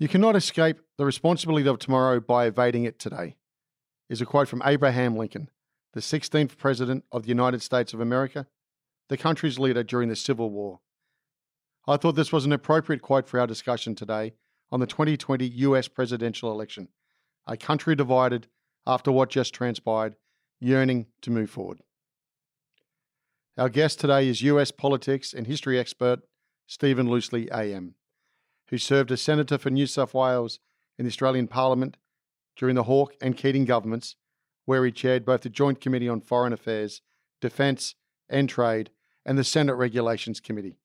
You cannot escape the responsibility of tomorrow by evading it today, is a quote from Abraham Lincoln, the 16th President of the United States of America, the country's leader during the Civil War. I thought this was an appropriate quote for our discussion today on the 2020 US presidential election, a country divided after what just transpired, yearning to move forward. Our guest today is US politics and history expert Stephen Loosley AM who served as Senator for New South Wales in the Australian Parliament during the Hawke and Keating governments, where he chaired both the Joint Committee on Foreign Affairs, Defence and Trade, and the Senate Regulations Committee.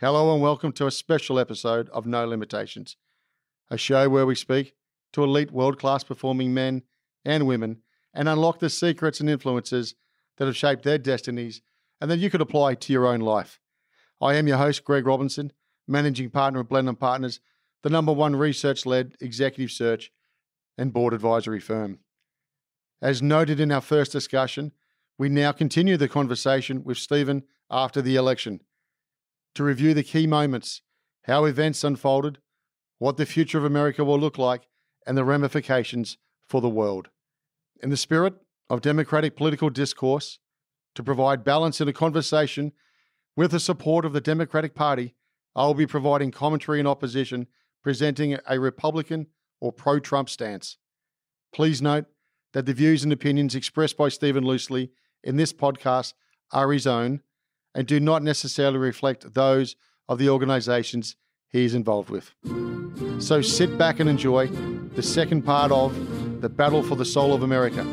Hello and welcome to a special episode of No Limitations, a show where we speak to elite world class performing men and women and unlock the secrets and influences that have shaped their destinies and that you could apply to your own life. I am your host, Greg Robinson, managing partner of Blenheim Partners, the number one research led executive search and board advisory firm. As noted in our first discussion, we now continue the conversation with Stephen after the election to review the key moments, how events unfolded, what the future of America will look like, and the ramifications for the world. In the spirit of democratic political discourse, to provide balance in a conversation with the support of the Democratic Party, I will be providing commentary and opposition, presenting a Republican or pro Trump stance. Please note that the views and opinions expressed by Stephen Loosley in this podcast are his own and do not necessarily reflect those of the organizations he is involved with. So sit back and enjoy the second part of The Battle for the Soul of America.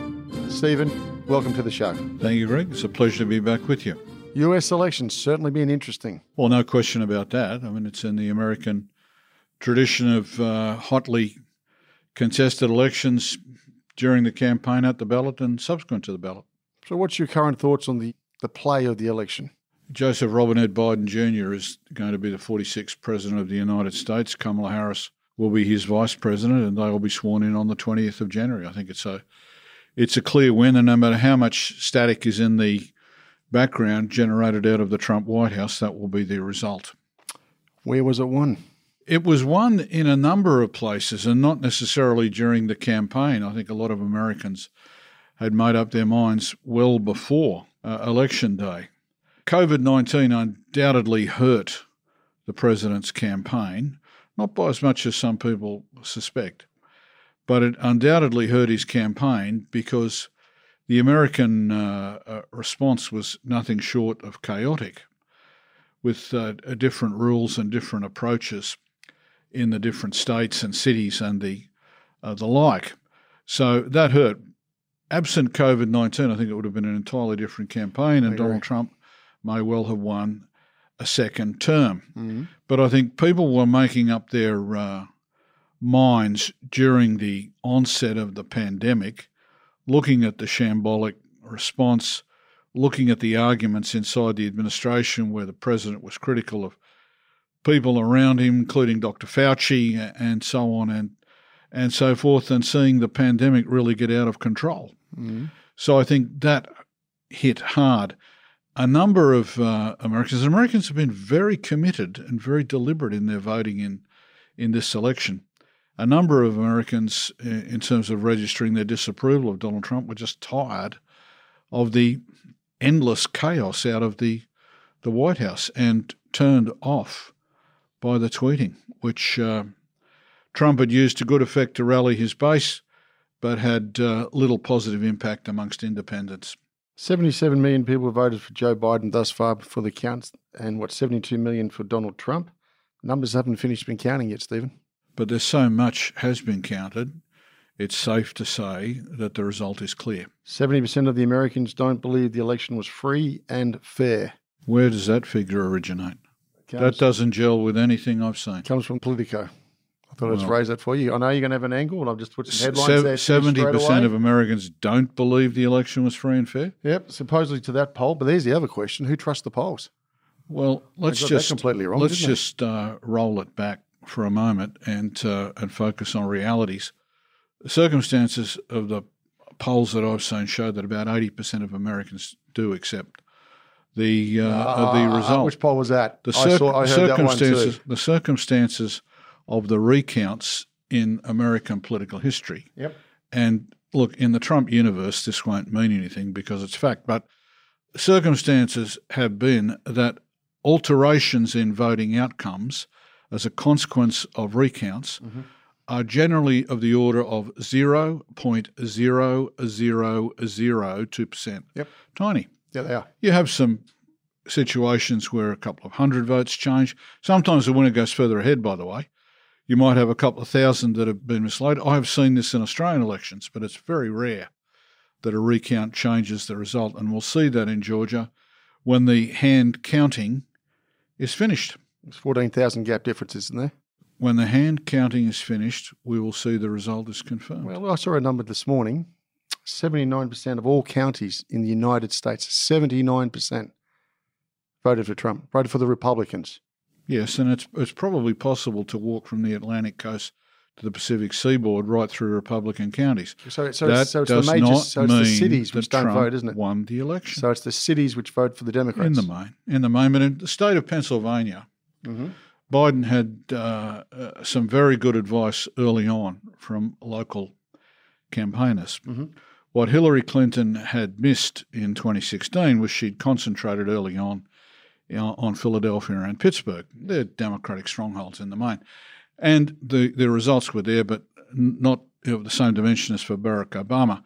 Stephen, welcome to the show. Thank you, Greg. It's a pleasure to be back with you. US elections certainly been interesting. Well, no question about that. I mean, it's in the American tradition of uh, hotly contested elections during the campaign at the ballot and subsequent to the ballot. So, what's your current thoughts on the, the play of the election? Joseph Robinette Biden Jr. is going to be the 46th President of the United States. Kamala Harris will be his Vice President, and they will be sworn in on the 20th of January. I think it's a it's a clear win, and no matter how much static is in the background generated out of the Trump White House, that will be the result. Where was it won? It was won in a number of places and not necessarily during the campaign. I think a lot of Americans had made up their minds well before uh, election day. COVID 19 undoubtedly hurt the president's campaign, not by as much as some people suspect, but it undoubtedly hurt his campaign because the American uh, uh, response was nothing short of chaotic, with uh, different rules and different approaches in the different states and cities and the uh, the like. So that hurt. Absent COVID nineteen, I think it would have been an entirely different campaign, and Donald Trump may well have won a second term. Mm-hmm. But I think people were making up their uh, minds during the onset of the pandemic looking at the shambolic response, looking at the arguments inside the administration where the president was critical of people around him, including Dr. Fauci and so on and and so forth, and seeing the pandemic really get out of control. Mm-hmm. So I think that hit hard. A number of uh, Americans, Americans have been very committed and very deliberate in their voting in in this election a number of Americans, in terms of registering their disapproval of Donald Trump, were just tired of the endless chaos out of the the White House and turned off by the tweeting, which uh, Trump had used to good effect to rally his base, but had uh, little positive impact amongst independents. 77 million people voted for Joe Biden thus far before the counts, and what, 72 million for Donald Trump? Numbers haven't finished been counting yet, Stephen. But there's so much has been counted, it's safe to say that the result is clear. 70% of the Americans don't believe the election was free and fair. Where does that figure originate? Comes, That doesn't gel with anything I've seen. comes from Politico. I thought I'd raise that for you. I know you're going to have an angle, and I've just put some headlines there. 70% of Americans don't believe the election was free and fair. Yep, supposedly to that poll. But there's the other question: Who trusts the polls? Well, let's just completely wrong, let's just uh, roll it back for a moment and uh, and focus on realities. The circumstances of the polls that I've seen show that about eighty percent of Americans do accept the uh, of the Uh, result. Which poll was that? the I saw. I heard that one circumstances the circumstances of the recounts in American political history. Yep. And look, in the Trump universe, this won't mean anything because it's fact, but circumstances have been that alterations in voting outcomes as a consequence of recounts Mm-hmm. are generally of the order of 0.0002%. Yep. Tiny. Yeah, they are. You have some situations where a couple of hundred votes change. Sometimes the winner goes further ahead, by the way. You might have a couple of thousand that have been misled. I have seen this in Australian elections, but it's very rare that a recount changes the result. And we'll see that in Georgia when the hand counting is finished. There's fourteen thousand gap difference, isn't there? When the hand counting is finished, we will see the result is confirmed. Well, I saw a number this morning. Seventy-nine percent of all counties in the United States, seventy-nine percent, voted for Trump. Voted for the Republicans. Yes, and it's it's probably possible to walk from the Atlantic coast to the Pacific seaboard right through Republican counties. So, so, that it's, so it's does the major, not so it's the mean cities that which don't Trump vote, isn't it? Won the election So it's the cities which vote for the Democrats. in the main. In the main, but in the state of Pennsylvania, Mhm. Biden had uh, uh, some very good advice early on from local campaigners. Mhm. What Hillary Clinton had missed in 2016 was she'd concentrated early on you know, on Philadelphia and Pittsburgh. They're Democratic strongholds in the main. And the, the results were there, but not of the same dimension as for Barack Obama.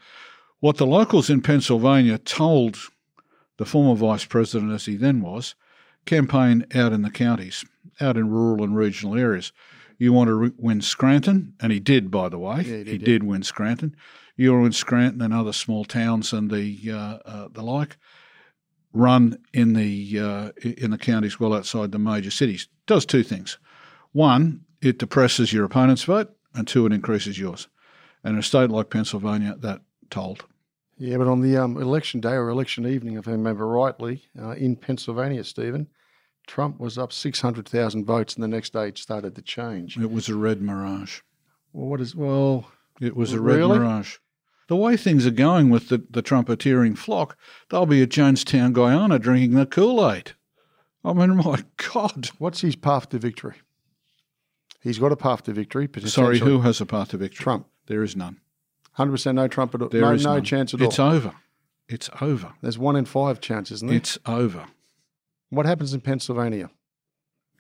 What the locals in Pennsylvania told the former vice president, as he then was, campaign out in the counties, out in rural and regional areas. You want to re- win Scranton, and he did, by the way. he did, he yeah. did win Scranton. You want to win Scranton and other small towns and the uh, uh, the like. Run in the uh, in the counties well outside the major cities. Does two things. One, it depresses your opponent's vote, and two, it increases yours. And in a state like Pennsylvania, that told. Yeah, but on the um, election day or election evening, if I remember rightly, uh, in Pennsylvania, Stephen, Trump was up 600,000 votes, and the next day it started to change. It was a red mirage. Well, what is, well, It was a red Really? mirage. The way things are going with the, the trumpeteering flock, they'll be at Jonestown, Guyana drinking the Kool Aid. I mean, my God. what's his path to victory? He's got a path to victory. Sorry, who has a path to victory? Trump. There is none. 100% no Trump at all. There no, is no none. chance at It's all. It's over. It's over. There's one in five chances, isn't there? It's over. what happens in Pennsylvania?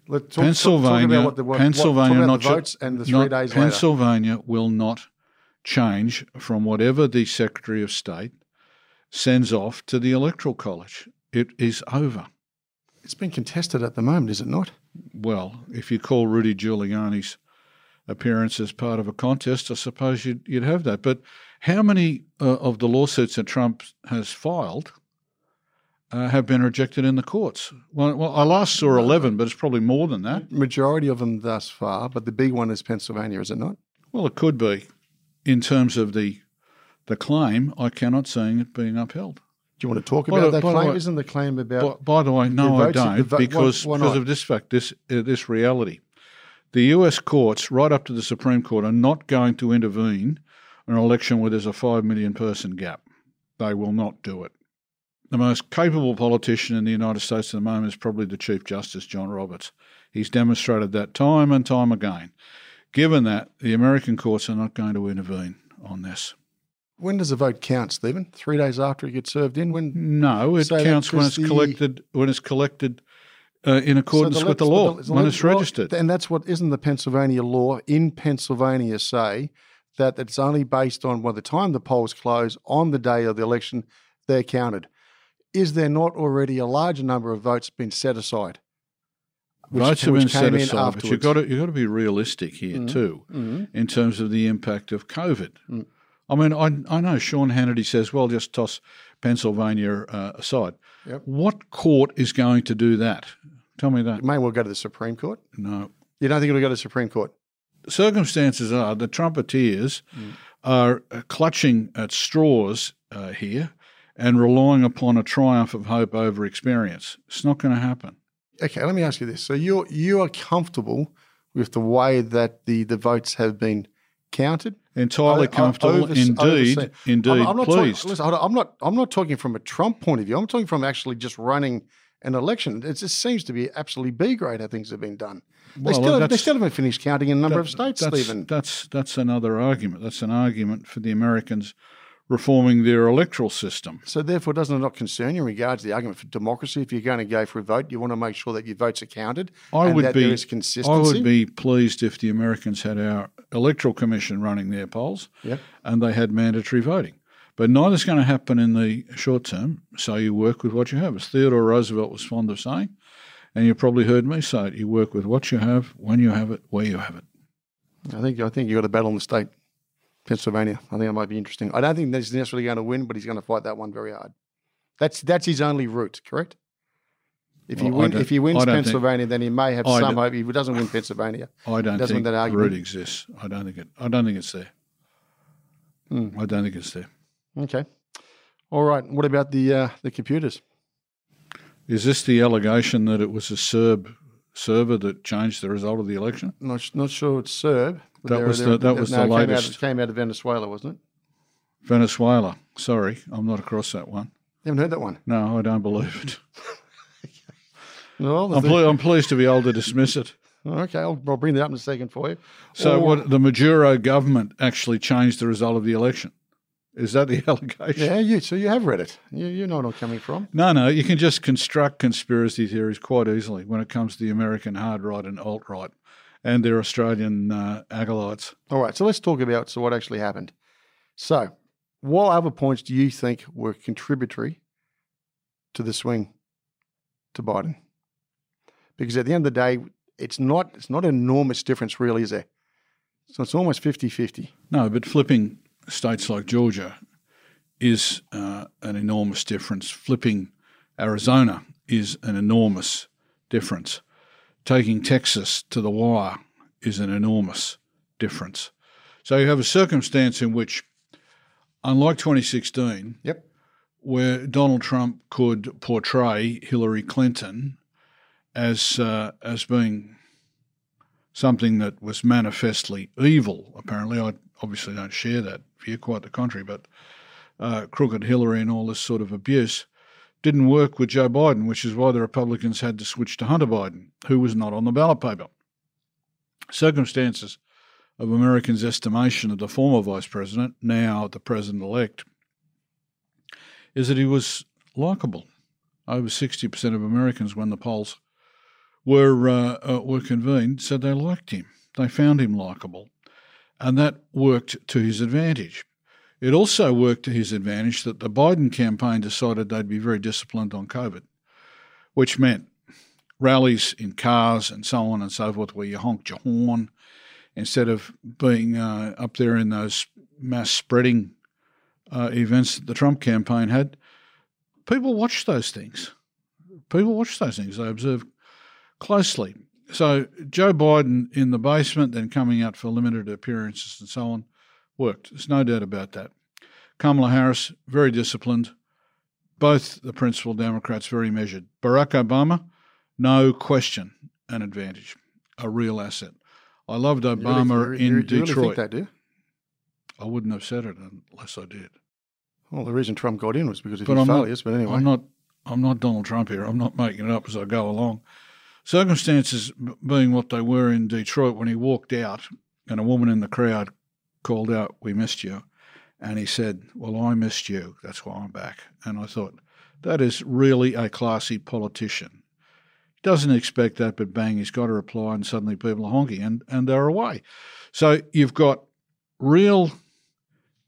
Let's talk, Pennsylvania, talk about what the, what, Pennsylvania, what, about the votes and the three days later. Pennsylvania will not change from whatever the Secretary of State sends off to the Electoral College. It is over. It's been contested at the moment, is it not? Well, if you call Rudy Giuliani's appearance as part of a contest, I suppose you'd, you'd have that. But how many uh, of the lawsuits that Trump has filed uh, have been rejected in the courts? Well, well, I last saw 11, but it's probably more than that. Majority of them thus far, but the big one is Pennsylvania, is it not? Well, it could be. In terms of the the claim, I cannot see it being upheld. Do you want to talk about that by the claim? way- Isn't the claim about By, by the way, no, I don't, vo- because why- why because of this fact, this uh, this reality. The U.S. courts, right up to the Supreme Court, are not going to intervene in an election where there's a five million person gap. They will not do it. The most capable politician in the United States at the moment is probably the Chief Justice, John Roberts. He's demonstrated that time and time again. Given that, the American courts are not going to intervene on this. when does a vote count, Stephen? Three days after it gets served in? When No, it counts when it's the- collected when it's collected uh, in accordance So with the law the- when it's well, registered. And that's what isn't the Pennsylvania law in Pennsylvania say that it's only based on by the time the polls close on the day of the election they're counted. Is there not already a large number of votes been set aside? which- Votes have been set aside, but you've got to you've got to be realistic here Mhm. too, Mhm. in terms of the impact of COVID. Mm. I mean, I I know Sean Hannity says, well, just toss Pennsylvania uh, aside. Yep. What court is going to do that? Tell me that. It may well go to the Supreme Court. No. You don't think it'll go to the Supreme Court? Circumstances are the Trumpeteers Mm. are uh, clutching at straws uh, here and relying upon a triumph of hope over experience. It's not going to happen. Okay, let me ask you this. So you're you are comfortable with the way that the, the votes have been counted? Entirely o- comfortable. overs- indeed, overseen. indeed, I'm, I'm not talking- listen, I'm not. I'm not talking from a Trump point of view. I'm talking from actually just running an election. It just seems to be absolutely B grade how things have been done. They Well, still, they still haven't finished counting in a number That- of states, that's, Stephen. That's that's another argument. That's an argument for the Americans reforming their electoral system. So therefore, doesn't it not concern you in regards to the argument for democracy? If you're going to go for a vote, you want to make sure that your votes are counted I and would that be there is consistency. I would be pleased if the Americans had our electoral commission running their polls Yep. and they had mandatory voting. But neither's going to happen in the short term. So you work with what you have, as Theodore Roosevelt was fond of saying, and you probably heard me say it. You work with what you have, when you have it, where you have it. I think I think you got a battle in the state, Pennsylvania. I think that might be interesting. I don't think that he's necessarily going to win, but he's going to fight that one very hard. That's that's his only route, correct? If he Well, I win, if he wins don't think- Pennsylvania, then he may have I some hope. If he doesn't win Pennsylvania, I don't doesn't think that argument. route exists. I don't think it. I don't think it's there. Hmm. I don't think it's there. Okay. All right. What about the uh, the computers? Is this the allegation that it was a Serb server that changed the result of the election? Not not sure it's Serb. That there- was there- the- that was no, the it came out- latest. Came out of Venezuela, wasn't it? Venezuela. Sorry, I'm not across that one. You haven't heard that one. No, I don't believe it. No, I'm, ple- I'm pleased to be able to dismiss it. okay. I'll, I'll bring that up in a second for you. So, Or- what the Maduro government actually changed the result of the election? Is that the allegation? Yeah, you. So you have read it. You you know where I'm coming from. No, no, you can just construct conspiracy theories quite easily when it comes to the American hard right and alt right and their Australian uh, acolytes. All right, so let's talk about so what actually happened. So, what other points do you think were contributory to the swing to Biden? Because at the end of the day, it's not it's not an enormous difference, really, is there? So it's almost 50-50. No, but flipping states like Georgia is uh, an enormous difference. Flipping Arizona is an enormous difference. Taking Texas to the wire is an enormous difference. So you have a circumstance in which, unlike 2016, Yep. where Donald Trump could portray Hillary Clinton as uh, as being something that was manifestly evil. Apparently, I obviously don't share that view. Quite the contrary, but uh, crooked Hillary and all this sort of abuse didn't work with Joe Biden, which is why the Republicans had to switch to Hunter Biden, who was not on the ballot paper. Circumstances of Americans' estimation of the former vice president, now the president elect, is that he was likable. Over 60% of Americans, when the polls were, uh, uh, were convened, said they liked him. They found him likable. And that worked to his advantage. It also worked to his advantage that the Biden campaign decided they'd be very disciplined on COVID, which meant rallies in cars and so on and so forth, where you honked your horn instead of being uh, up there in those mass spreading uh, events that the Trump campaign had. People watch those things. People watch those things. They observe closely. So Joe Biden in the basement, then coming out for limited appearances and so on, worked. There's no doubt about that. Kamala Harris, very disciplined. Both the principal Democrats, very measured. Barack Obama, no question, an advantage, a real asset. I loved You really- Obama you in you really think Detroit. that, do? I wouldn't have said it unless I did. Well, the reason Trump got in was because of But his I'm not- but anyway, I'm not. I'm not Donald Trump here. I'm not making it up as I go along. Circumstances being what they were in Detroit when he walked out, and a woman in the crowd called out, "We missed you," and he said, "Well, I missed you. That's why I'm back." And I thought that is really a classy politician. He doesn't expect that, but bang, he's got a reply, and suddenly people are honking and, and they're away. So you've got real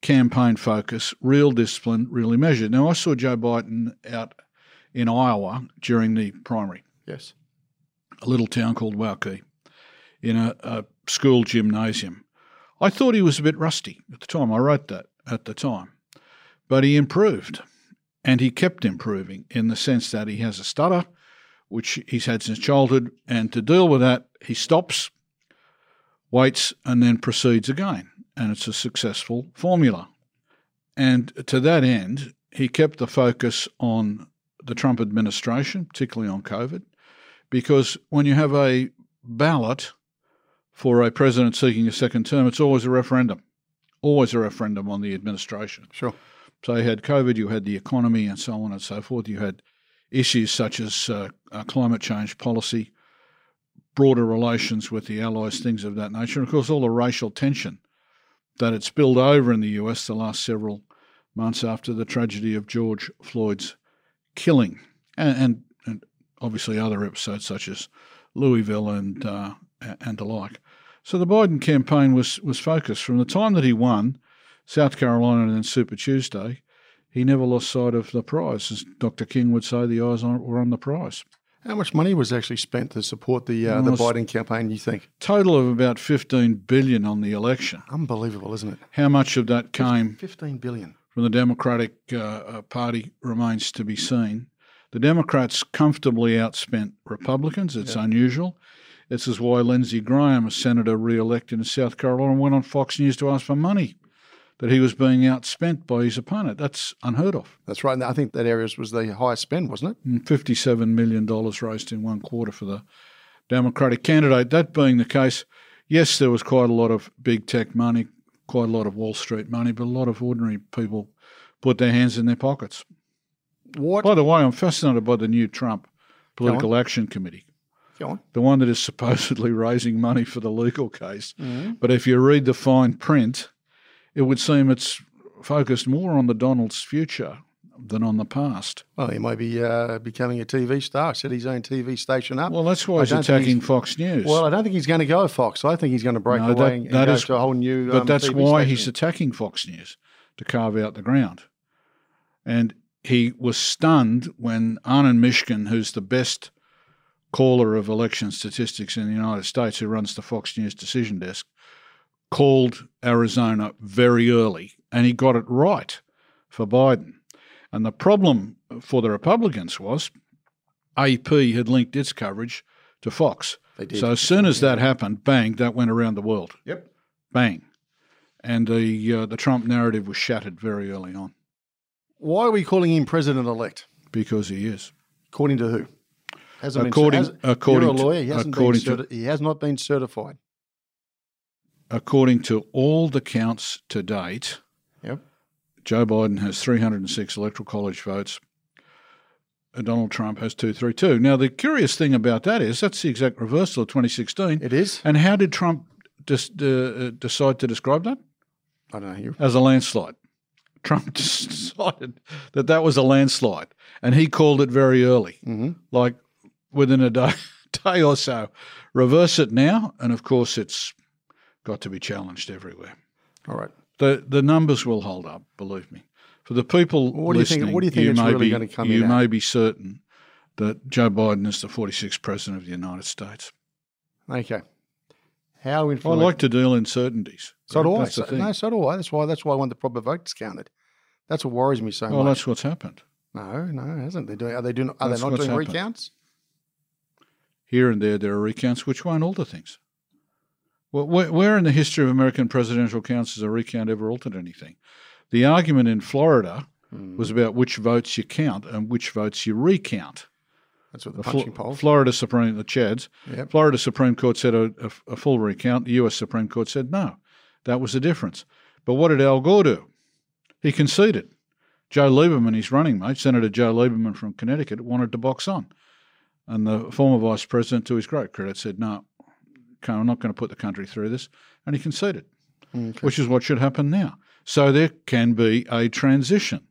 campaign focus, real discipline, really measured. Now, I saw Joe Biden out in Iowa during the primary, Yes. A little town called Waukee, in a, a school gymnasium. I thought he was a bit rusty at the time. I wrote that at the time. But he improved, and he kept improving in the sense that he has a stutter, which he's had since childhood, and to deal with that, he stops, waits, and then proceeds again. And it's a successful formula. And to that end, he kept the focus on the Trump administration, particularly on COVID, because when you have a ballot for a president seeking a second term, it's always a referendum, always a referendum on the administration. Sure. So you had COVID, you had the economy, and so on and so forth. You had issues such as uh, uh, climate change policy, broader relations with the allies, things of that nature, and of course all the racial tension that had spilled over in the US the last several months after the tragedy of George Floyd's killing, and, and, and obviously other episodes such as Louisville and uh, and the like. So the Biden campaign was was focused from the time that he won South Carolina and then Super Tuesday. He never lost sight of the prize, as Dr. King would say. The eyes on, were on the prize. How much money was actually spent to support the uh, the Biden campaign? You think? Total of about fifteen billion on the election. Unbelievable, isn't it? How much of that came Fifteen billion. from the Democratic uh, uh, Party remains to be seen. The Democrats comfortably outspent Republicans. It's unusual. This is why Lindsey Graham, a senator re-elected in South Carolina, went on Fox News to ask for money, that he was being outspent by his opponent. That's unheard of. That's right. And I think that area was the highest spend, wasn't it? Mm, $57 million raised in one quarter for the Democratic candidate. That being the case, yes, there was quite a lot of big tech money, quite a lot of Wall Street money, but a lot of ordinary people put their hands in their pockets. What? By the way, I'm fascinated by the new Trump Political Action Committee, Go on. the one that is supposedly raising money for the legal case. But if you read the fine print, it would seem it's focused more on the Donald's future than on the past. Well, he might be uh, becoming a TV star. Set his own TV station up. Well, that's why he's attacking he's- Fox News. Well, I don't think he's going to go Fox. I think he's going to break No, away that- and that go is- to a whole new. but um, that's TV why station. he's attacking Fox News to carve out the ground. And he was stunned when Arnon Mishkin, who's the best caller of election statistics in the United States, who runs the Fox News decision desk, called Arizona very early, and he got it right for Biden. And the problem for the Republicans was AP had linked its coverage to Fox. They did. So as soon as that happened, bang, that went around the world Yep. bang, and the uh, the Trump narrative was shattered very early on Why are we calling him president elect? because he is. According to who? Hasn't According- been, has, according you're a lawyer. He hasn't been to- he has not been certified. According to all the counts to date, Yep. Joe Biden has 306 electoral college votes. Donald Trump has 232. Now, the curious thing about that is that's the exact reversal of 2016. It is. And how did Trump dis- uh, decide to describe that? I don't know. As a landslide. Trump decided that that was a landslide, and he called it very early, mm-hmm. like within a day, day or so. Reverse it now, and of course, it's got to be challenged everywhere. All right. the The numbers will hold up, believe me. For the people What do you think- listening, what do you think it's may really be, gonna come You in at? may be certain that Joe Biden is the 46th president of the United States. Okay. How I like to deal in certainties. So do I. So, no, so do I. That's why. That's why I want the proper vote discounted. That's what worries me so well, much. Well, that's what's happened. No, no, it hasn't. They doing? Are they doing? Are That's they not doing happened. recounts? Here and there, there are recounts which won't alter things. Well, where, where in the history of American presidential counts has a recount ever altered anything? The argument in Florida Hmm. was about which votes you count and which votes you recount. That's what the, punching polls. Florida Supreme, the Chads, Yep. Florida Supreme Court said a, a, a full recount. The U.S. Supreme Court said no. That was the difference. But what did Al Gore do? He conceded. Joe Lieberman, his running mate, Senator Joe Lieberman from Connecticut, wanted to box on. And the former vice president, to his great credit, said, no, I'm not going to put the country through this. And he conceded, which is what should happen now. So there can be a transition,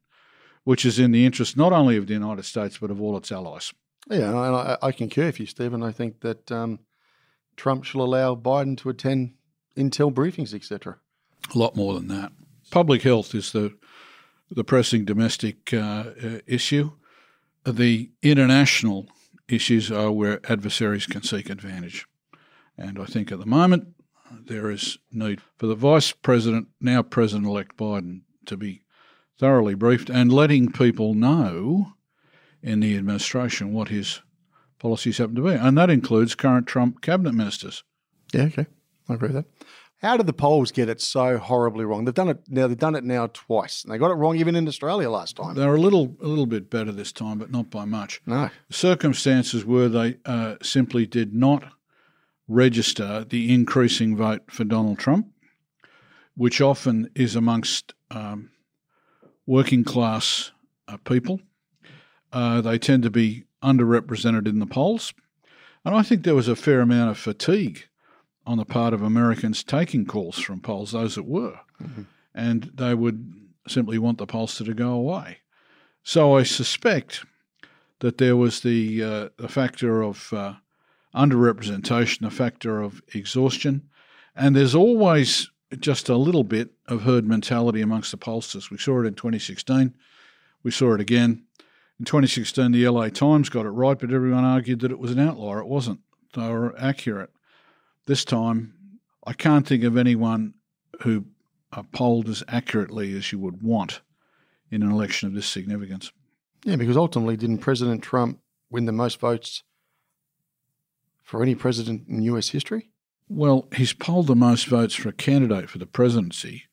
which is in the interest not only of the United States, but of all its allies. Yeah, and I, I concur with you, Stephen. I think that um, Trump shall allow Biden to attend intel briefings, etc. A lot more than that. Public health is the the pressing domestic uh, uh, issue. The international issues are where adversaries can seek advantage. And I think at the moment there is need for the Vice President, now President elect Biden, to be thoroughly briefed and letting people know in the administration what his policies happen to be. And that includes current Trump cabinet ministers. Yeah, okay. I agree with that. How did the polls get it so horribly wrong? They've done it now. They've done it now twice, and they got it wrong even in Australia last time. They're a little, a little bit better this time, but not by much. No, The circumstances were they uh, simply did not register the increasing vote for Donald Trump, which often is amongst um, working class uh, people. Uh, they tend to be underrepresented in the polls. And I think there was a fair amount of fatigue on the part of Americans taking calls from polls, those that were. And they would simply want the pollster to go away. So I suspect that there was the, uh, the factor of uh, underrepresentation, the factor of exhaustion. And there's always just a little bit of herd mentality amongst the pollsters. We saw it in 2016. We saw it again. In 2016, the LA Times got it right, but everyone argued that it was an outlier. It wasn't. They were accurate. This time, I can't think of anyone who polled as accurately as you would want in an election of this significance. yeah, because ultimately, didn't President Trump win the most votes for any president in U.S. history? Well, he's polled the most votes for a candidate for the presidency,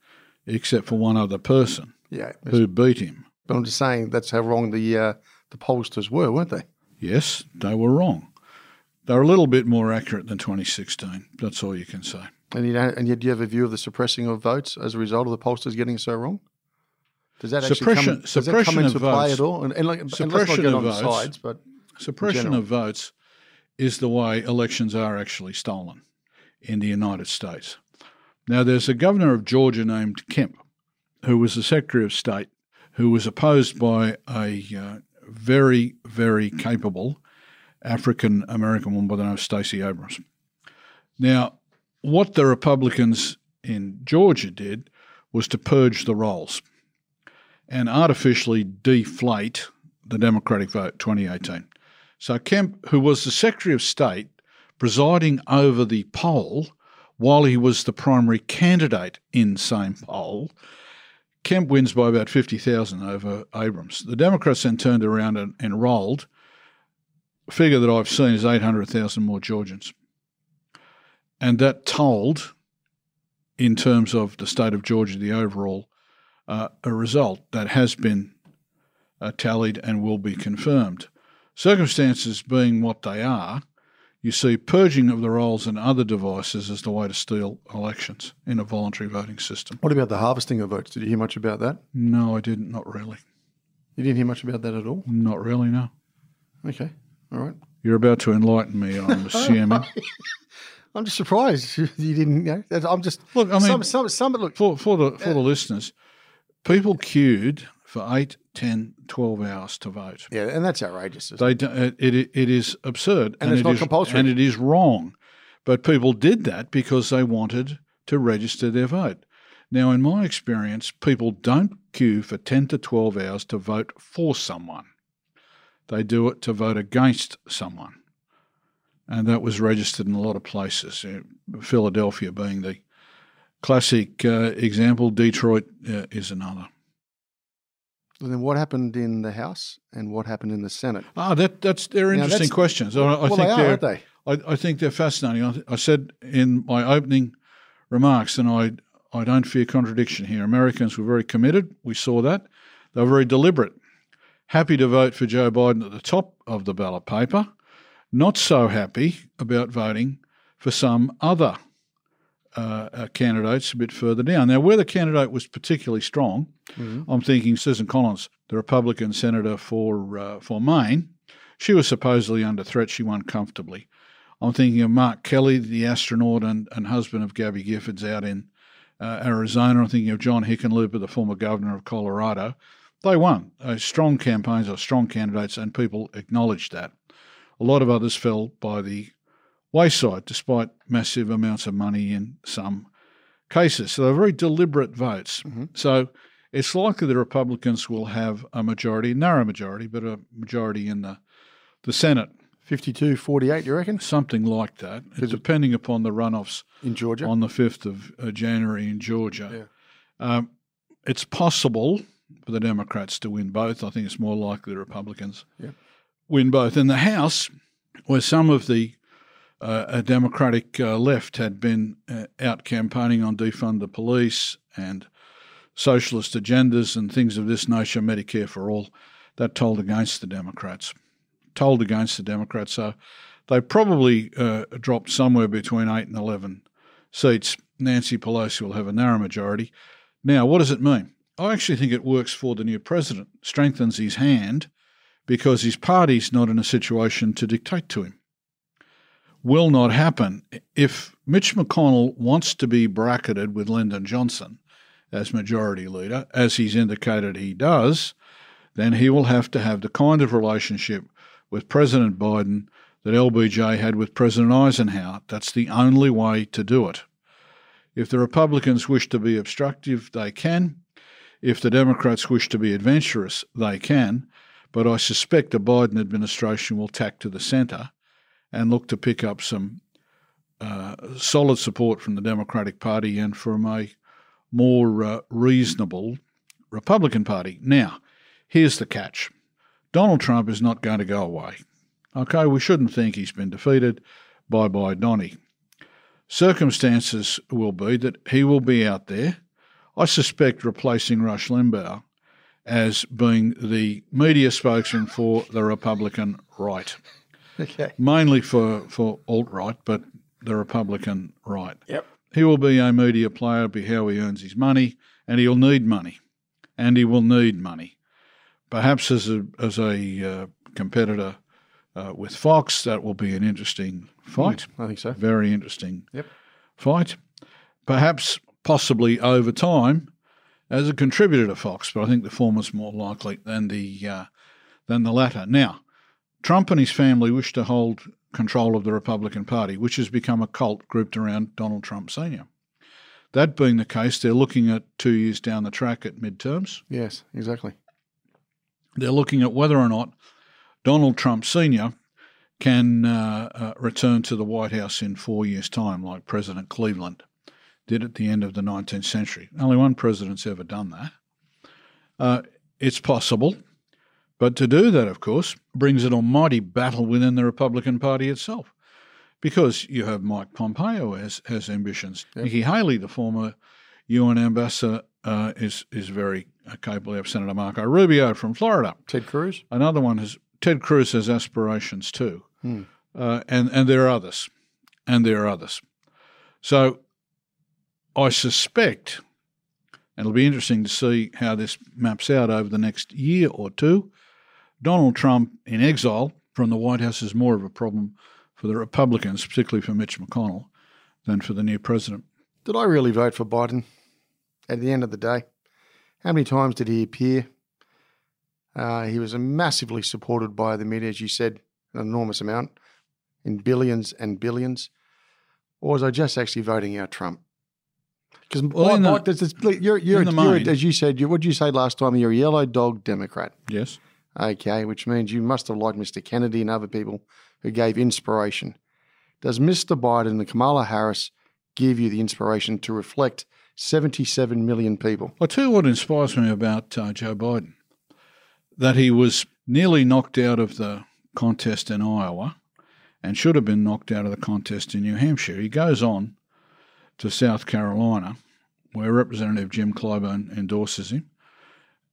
except for one other person Yeah, who beat him. But I'm just saying that's how wrong the uh, the pollsters were, weren't they? Yes, they were wrong. They're a little bit more accurate than 2016. That's all you can say. And you and yet, do you have a view of the suppressing of votes as a result of the pollsters getting so wrong? Does that actually Suppression- come, does that suppression come into of play at all? And, and, like, and Suppression get of votes. sides, but Suppression of votes is the way elections are actually stolen in the United States. Now, there's a governor of Georgia named Kemp, who was the Secretary of State, who was opposed by a uh, very, very capable African American woman by the name of Stacey Abrams. Now, what the Republicans in Georgia did was to purge the rolls and artificially deflate the Democratic vote 2018. So Kemp, who was the Secretary of State, presiding over the poll while he was the primary candidate in same poll, Kemp wins by about 50,000 over Abrams. The Democrats then turned around and enrolled. A figure that I've seen is 800,000 more Georgians. And that told, in terms of the state of Georgia, the overall uh, a result that has been uh, tallied and will be confirmed. Circumstances being what they are, you see purging of the rolls and other devices as the way to steal elections in a voluntary voting system. what about the harvesting of votes? Did you hear much about that? No, I didn't. Not really. You didn't hear much about that at all? Not really, no. Okay, all right. You're about to enlighten me, I'm assuming. I'm just surprised you didn't. You know, I'm just Look, I mean- some, some, some. Look, for, for, the, for the uh, listeners, people queued for 8, 10, 12 hours to vote. yeah, and that's outrageous. isn't They do, it, it, it is absurd And it's it not is- compulsory. and it is wrong. But people did that because they wanted to register their vote. Now, in my experience, people don't queue for 10 to 12 hours to vote for someone. They do it to vote against someone. And that was registered in a lot of places, Philadelphia being the classic uh, example, Detroit uh, is another. Then what happened in the House and what happened in the Senate? Ah, that, that's they're Now, interesting that's- questions. I, I well, think they are, they're, aren't they? I, I think they're fascinating. I, I said in my opening remarks, and I I don't fear contradiction here. Americans were very committed. We saw that. They were very deliberate. Happy to vote for Joe Biden at the top of the ballot paper. Not so happy about voting for some other uh, uh, candidates a bit further down. Now, where the candidate was particularly strong, I'm thinking Susan Collins, the Republican senator for uh, for Maine. She was supposedly under threat. She won comfortably. I'm thinking of Mark Kelly, the astronaut and, and husband of Gabby Giffords out in uh, Arizona. I'm thinking of John Hickenlooper, the former governor of Colorado. They won. Uh, strong campaigns or strong candidates, and people acknowledged that. A lot of others fell by the wayside, despite massive amounts of money in some cases. So they're very deliberate votes. So it's likely the Republicans will have a majority, narrow majority, but a majority in the, the Senate, 52 48, you reckon? something like that, depending upon the runoffs In Georgia? on the 5th of uh, January in Georgia. Um, it's possible for the Democrats to win both. I think it's more likely the Republicans win both. In the House, where some of the uh, a Democratic uh, left had been uh, out campaigning on defund the police and socialist agendas and things of this nature, Medicare for all, that told against the Democrats. Told against the Democrats. So they probably uh, dropped somewhere between 8 and 11 seats. Nancy Pelosi will have a narrow majority. Now, what does it mean? I actually think it works for the new president, strengthens his hand because his party's not in a situation to dictate to him. Will not happen. If Mitch McConnell wants to be bracketed with Lyndon Johnson as majority leader, as he's indicated he does, then he will have to have the kind of relationship with President Biden that LBJ had with President Eisenhower. That's the only way to do it. If the Republicans wish to be obstructive, they can. If the Democrats wish to be adventurous, they can. But I suspect the Biden administration will tack to the centre and look to pick up some uh, solid support from the Democratic Party and from a more uh, reasonable Republican Party. Now, here's the catch Donald Trump is not going to go away. Okay, we shouldn't think he's been defeated. Bye bye, Donny. Circumstances will be that he will be out there, I suspect, replacing Rush Limbaugh as being the media spokesman for the Republican right. Okay. Mainly for, for alt right, but the Republican right. Yep. He will be a media player, be how he earns his money, and he'll need money. And he will need money. Perhaps as a, as a uh, competitor uh, with Fox, that will be an interesting fight. I think so. Very interesting Yep. fight. Perhaps, possibly over time, as a contributor to Fox, but I think the former's more likely than the uh, than the latter. Now, Trump and his family wish to hold control of the Republican Party, which has become a cult grouped around Donald Trump Sr. That being the case, they're looking at two years down the track at midterms. Yes, exactly. They're looking at whether or not Donald Trump Sr. can uh, uh, return to the White House in four years' time, like President Cleveland did at the end of the 19th century. Only one president's ever done that. Uh, it's possible, but to do that, of course, brings an almighty battle within the Republican Party itself. Because you have Mike Pompeo has, has ambitions. Nikki Haley, the former UN ambassador, uh, is is very uh, capable of Senator Marco Rubio from Florida. Ted Cruz? Another one has Ted Cruz has aspirations too, uh, and and there are others, and there are others. So I suspect, and it'll be interesting to see how this maps out over the next year or two. Donald Trump in exile from the White House is more of a problem for the Republicans, particularly for Mitch McConnell, than for the new president. Did I really vote for Biden at the end of the day? How many times did he appear? Uh, he was massively supported by the media, as you said, an enormous amount, in billions and billions. Or was I just actually voting out Trump? Because Well, the- you're, you're, you're as you said, you, what did you say last time? You're a yellow dog Democrat. Yes. Okay, which means you must have liked Mr. Kennedy and other people who gave inspiration. Does Mr. Biden and Kamala Harris give you the inspiration to reflect 77 million people? I'll tell you what inspires me about uh, Joe Biden that he was nearly knocked out of the contest in Iowa and should have been knocked out of the contest in New Hampshire. He goes on to South Carolina, where Representative Jim Clyburn endorses him,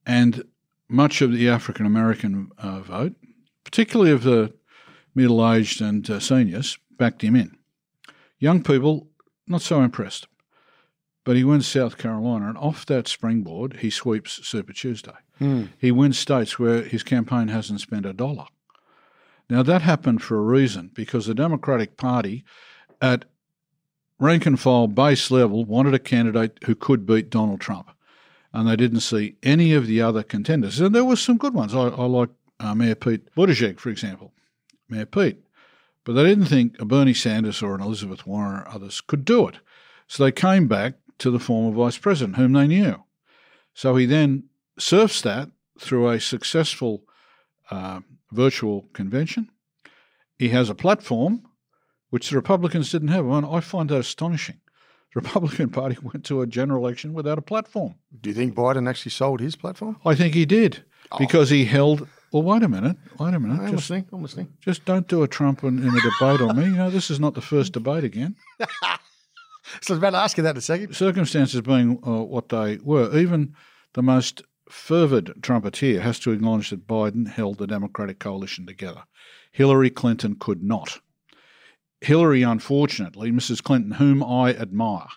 and much of the African American uh, vote, particularly of the middle aged and uh, seniors, backed him in. Young people, not so impressed. But he wins South Carolina, and off that springboard, he sweeps Super Tuesday. He wins states where his campaign hasn't spent a dollar. Now, that happened for a reason because the Democratic Party, at rank and file base level, wanted a candidate who could beat Donald Trump. And they didn't see any of the other contenders. And there were some good ones. I, I like uh, Mayor Pete Buttigieg, for example. Mayor Pete. But they didn't think a Bernie Sanders or an Elizabeth Warren or others could do it. So they came back to the former vice president, whom they knew. So he then surfs that through a successful uh, virtual convention. He has a platform which the Republicans didn't have. And I find that astonishing. The Republican Party went to a general election without a platform. Do you think Biden actually sold his platform? I think he did because he held. Well, wait a minute. Wait a minute. I'm just, listening. I'm listening. just don't do a Trump in, in a debate on me. You know, this is not the first debate again. So I was about to ask you that in a second. Circumstances being uh, what they were, even the most fervid trumpeter has to acknowledge that Biden held the Democratic coalition together. Hillary Clinton could not. Hillary, unfortunately, Mrs. Clinton, whom I admire,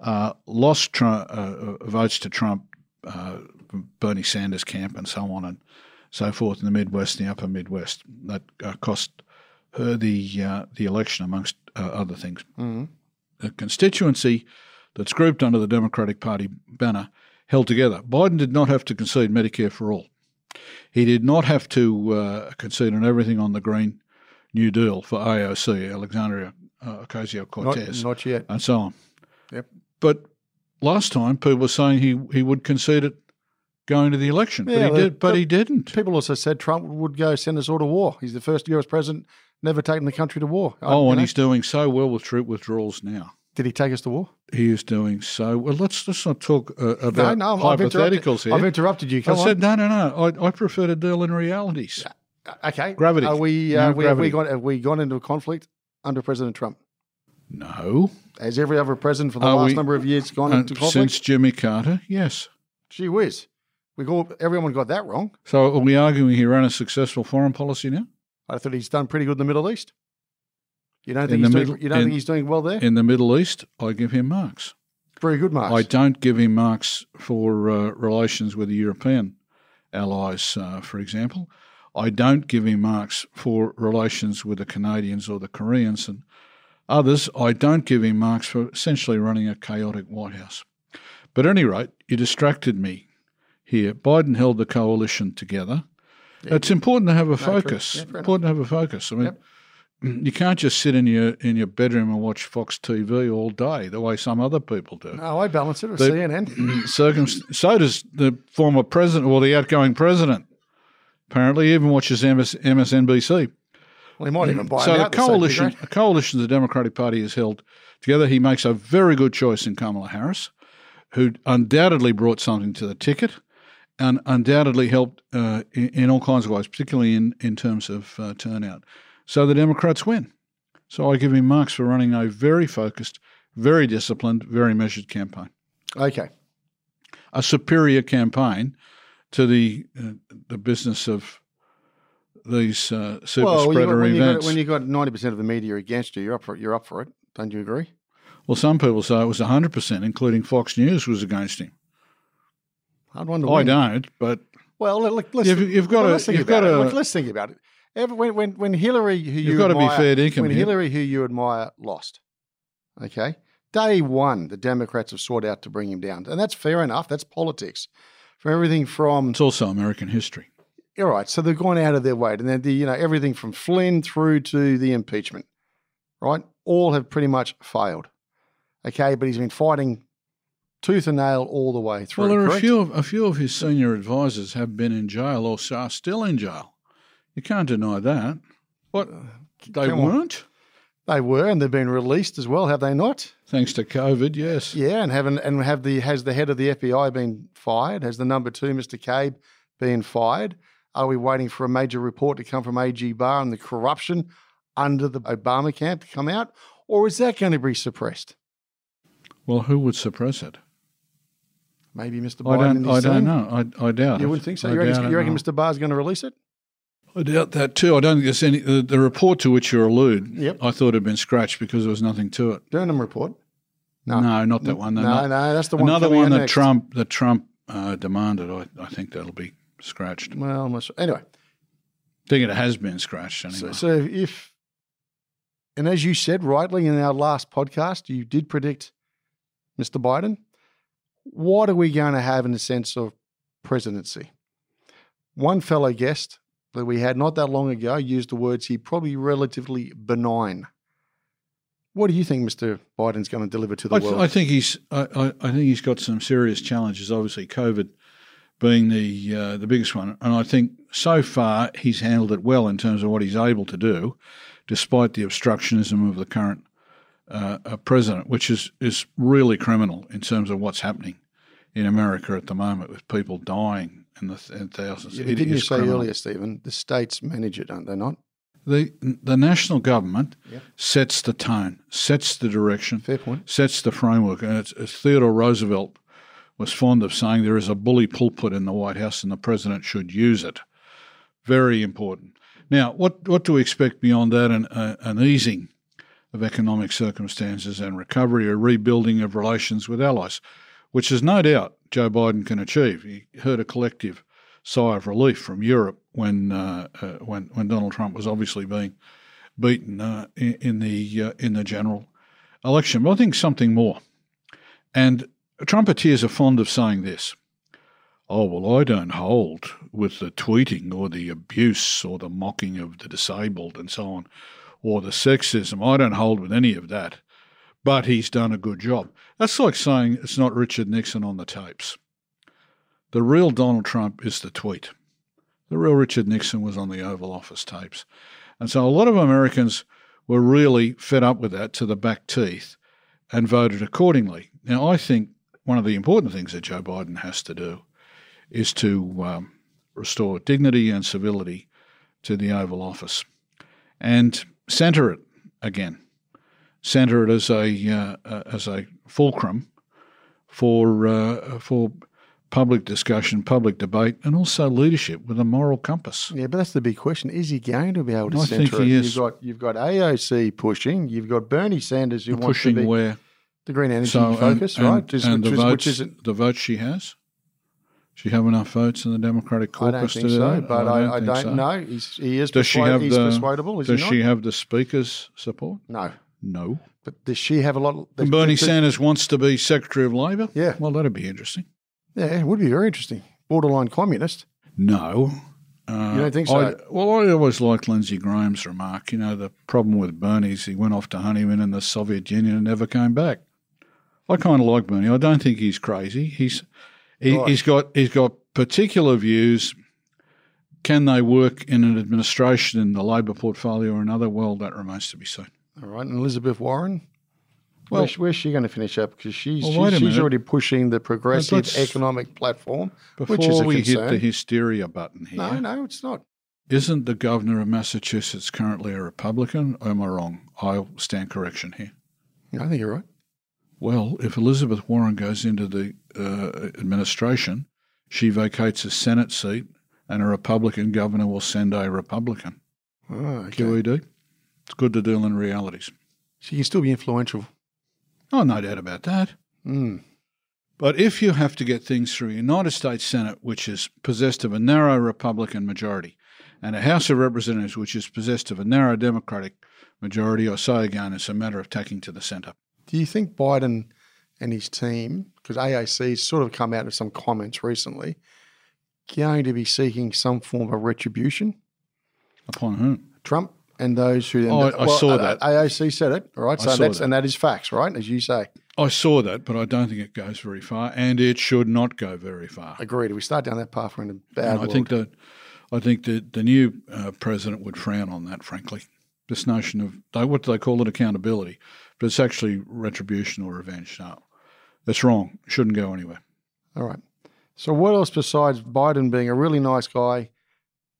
uh, lost tr- uh, votes to Trump, uh, Bernie Sanders camp, and so on and so forth in the Midwest, the Upper Midwest. That uh, cost her the uh, the election, amongst uh, other things. A constituency that's grouped under the Democratic Party banner held together. Biden did not have to concede Medicare for all. He did not have to uh, concede on everything on the Green New Deal for AOC, Alexandria uh, Ocasio Cortez. not yet. and so on. Yep. But last time, people were saying he, he would concede it going to the election, Yeah, but he did. But he didn't. People also said Trump would go send us all to war. He's the first US president never taken the country to war. Oh, you and know, he's doing so well with troop withdrawals now. did he take us to war? He is doing so well. Let's let's not talk uh, about no, no, I've hypotheticals here. I've interrupted you. Come I on. said no, no, no. I, I prefer to deal in realities. Okay. Gravity. Are we? No Uh, we have gravity. we gone? Have we gone into a conflict under President Trump? No, Has every other president for the Are last we- number of years gone Uh, into conflict? since Jimmy Carter, yes. Gee whiz, we got everyone got that wrong. So are we arguing he ran a successful foreign policy now? I thought he's done pretty good in the Middle East. You don't think he's Middle- doing, you don't in- think he's doing well there? In the Middle East, I give him marks. Very good, marks. I don't give him marks for uh, relations with the European allies, uh, for example. I don't give him marks for relations with the Canadians or the Koreans and others. I don't give him marks for essentially running a chaotic White House. But at any rate, you distracted me here. Biden held the coalition together. it's important to have a true. focus. Yeah, important to have a focus. I mean, you can't just sit in your in your bedroom and watch Fox TV all day the way some other people do. no, I balance it with The- CNN. Circum- so does the former president or the outgoing president. Apparently, he even watches MS- MSNBC. Well, he might even buy so him the out. the coalition, a coalition the Democratic Party has held together. He makes a very good choice in Kamala Harris, who undoubtedly brought something to the ticket, and undoubtedly helped uh, in, in all kinds of ways, particularly in in terms of uh, turnout. So the Democrats win. So I give him marks for running a very focused, very disciplined, very measured campaign Okay. a superior campaign to the uh, the business of these uh, super Well, you, spreader when, you got, events. when you got ninety percent of the media against you, you're up for it. You're up for it. Don't you agree? well, some people say it was hundred percent, including Fox News was against him. I'd wonder. I when. don't, but Well, let, let's, You've- you've got well, to- let's think you've about got it. to- Let's- think about it. Ever, when, when, when Hillary, who you You've got to be admire, fair dinkum when here. Hillary, who you admire, lost, okay, day one, the Democrats have sought out to bring him down, and that's fair enough. That's politics. From everything from it's also American history. all right, so they've gone out of their way, and then the, you know everything from Flynn through to the impeachment, right? All have pretty much failed. Okay, but he's been fighting tooth and nail all the way through. Well, there are a few of, a few of his senior advisors have been in jail or are still in jail. You can't deny that. What uh, they come on. They were, and they've been released as well, have they not? thanks to COVID. Yes. Yeah, and haven't and have the has the head of the FBI been fired? Has the number two, Mr. McCabe, been fired? Are we waiting for a major report to come from AG Barr on the corruption under the Obama camp to come out, or is that going to be suppressed? Well, who would suppress it? Maybe Mr. I Biden. don't. and I don't know. I, I doubt it. You wouldn't think so. I You reckon, it, you reckon. Mr. Barr's going to release it? I doubt that too. I don't think there's any. The, the report to which you allude, Yep. I thought had been scratched because there was nothing to it. Durham report. No, No. not that one. No, Ano- no, that's the one. Another one that next. Trump that Trump uh, demanded. I, I think that'll be scratched. I Well, not sure. anyway. think it has been scratched anyway. So, so if, and as you said rightly in our last podcast, you did predict Mr. Biden. What are we going to have in the sense of presidency? One fellow guest that we had not that long ago used the words he probably relatively benign. What do you think Mr. Biden's going to deliver to the I, world? I think he's. I, I, I think he's got some serious challenges. Obviously, COVID being the uh, the biggest one, and I think so far he's handled it well in terms of what he's able to do, despite the obstructionism of the current uh, uh, president, which is is really criminal in terms of what's happening in America at the moment with people dying in the in thousands. Yeah, didn't you say criminal. earlier, Stephen? The states manage it, don't they not? The the national government Yep. sets the tone, sets the direction, Fair point. sets the framework. And it's, it's Theodore Roosevelt was fond of saying there is a bully pulpit in the White House and the president should use it. Very important. Now, what, what do we expect beyond that? An, uh, an easing of economic circumstances and recovery, a rebuilding of relations with allies, which is no doubt Joe Biden can achieve. He heard a collective sigh of relief from Europe when uh, uh, when when Donald Trump was obviously being beaten uh, in, in the uh, in the general election. But I think something more. And Trumpeteers are fond of saying this. Oh, well, I don't hold with the tweeting or the abuse or the mocking of the disabled and so on, or the sexism. I don't hold with any of that. But he's done a good job. That's like saying it's not Richard Nixon on the tapes. The real Donald Trump is the tweet. The real Richard Nixon was on the Oval Office tapes. And so a lot of Americans were really fed up with that to the back teeth and voted accordingly. Now, I think one of the important things that Joe Biden has to do is to um, restore dignity and civility to the Oval Office and centre it again. Centre it as a uh, uh, as a fulcrum for uh, for public discussion, public debate, and also leadership with a moral compass. Yeah, but that's the big question. Is he going to be able to I centre think he it? is. You've got you've got AOC pushing. You've got Bernie Sanders who wants to Pushing be where the green energy so focus, and, right? Just- and which, the is, votes, which isn't. the votes she has. She have enough votes in the Democratic I don't caucus think to do so, that? but I, I think don't so. know. He's, he is Does she have the? persuadable, is does she have the Speaker's support? No, No. but does she have a lot? And Bernie Sanders wants to be Secretary of Labor. Yeah. Well, that'd be interesting. Yeah, it would be very interesting. Borderline communist. No. Uh, You don't think so? I, well, I always liked Lindsey Graham's remark. You know, the problem with Bernie is he went off to honeymoon in the Soviet Union and never came back. I kind of like Bernie. I don't think he's crazy. He's he, Right. he's got he's got particular views. Can they work in an administration in the Labor portfolio or another? Well, that remains to be seen. All right, and Elizabeth Warren. Well- where's, where's she going to finish up? Because she's Well, she's, she's already pushing the progressive economic platform, Before which is a we concern. hit the hysteria button here, no, no, it's not. Isn't the governor of Massachusetts currently a Republican? Or am I wrong? I'll stand correction here. I think you're right. Well, if Elizabeth Warren goes into the uh, administration, she vacates a Senate seat, and a Republican governor will send a Republican. Oh, okay. QED. It's good to deal in realities. She can still be influential. Oh, no doubt about that. Mm. But if you have to get things through a United States Senate, which is possessed of a narrow Republican majority, and a House of Representatives, which is possessed of a narrow Democratic majority, or so again, it's a matter of tacking to the centre. Do you think Biden and his team, because AOC's sort of come out with some comments recently, going to be seeking some form of retribution? Upon whom? Trump and those who. Oh, I- I saw that. AOC said it, right? So that's that. and that is facts, right? As you say. I saw that, but I don't think it goes very far, and it should not go very far. Agreed. If we start down that path, we're in a bad And I world. think that I think that the new uh, president would frown on that. Frankly, this notion of they, what do they call it accountability, but it's actually retribution or revenge. No, that's wrong. Shouldn't go anywhere. All right. So, what else besides Biden being a really nice guy,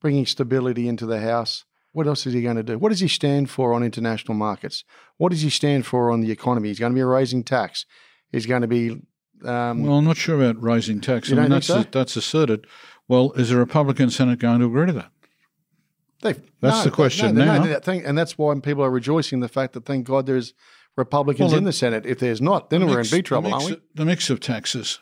bringing stability into the House? What else is he going to do? What does he stand for on international markets? What does he stand for on the economy? He's going to be raising tax. He's going to be. Um, Well, I'm not sure about raising tax. I mean, don't think that's that's asserted. Well, is the Republican Senate going to agree to that? they've- That's no, the question no, now. no, that thing, and that's why people are rejoicing the fact that thank God there's Republicans Well, in the- the Senate. If there's not, then The we're mix- in big trouble, the mix, aren't we? The mix of taxes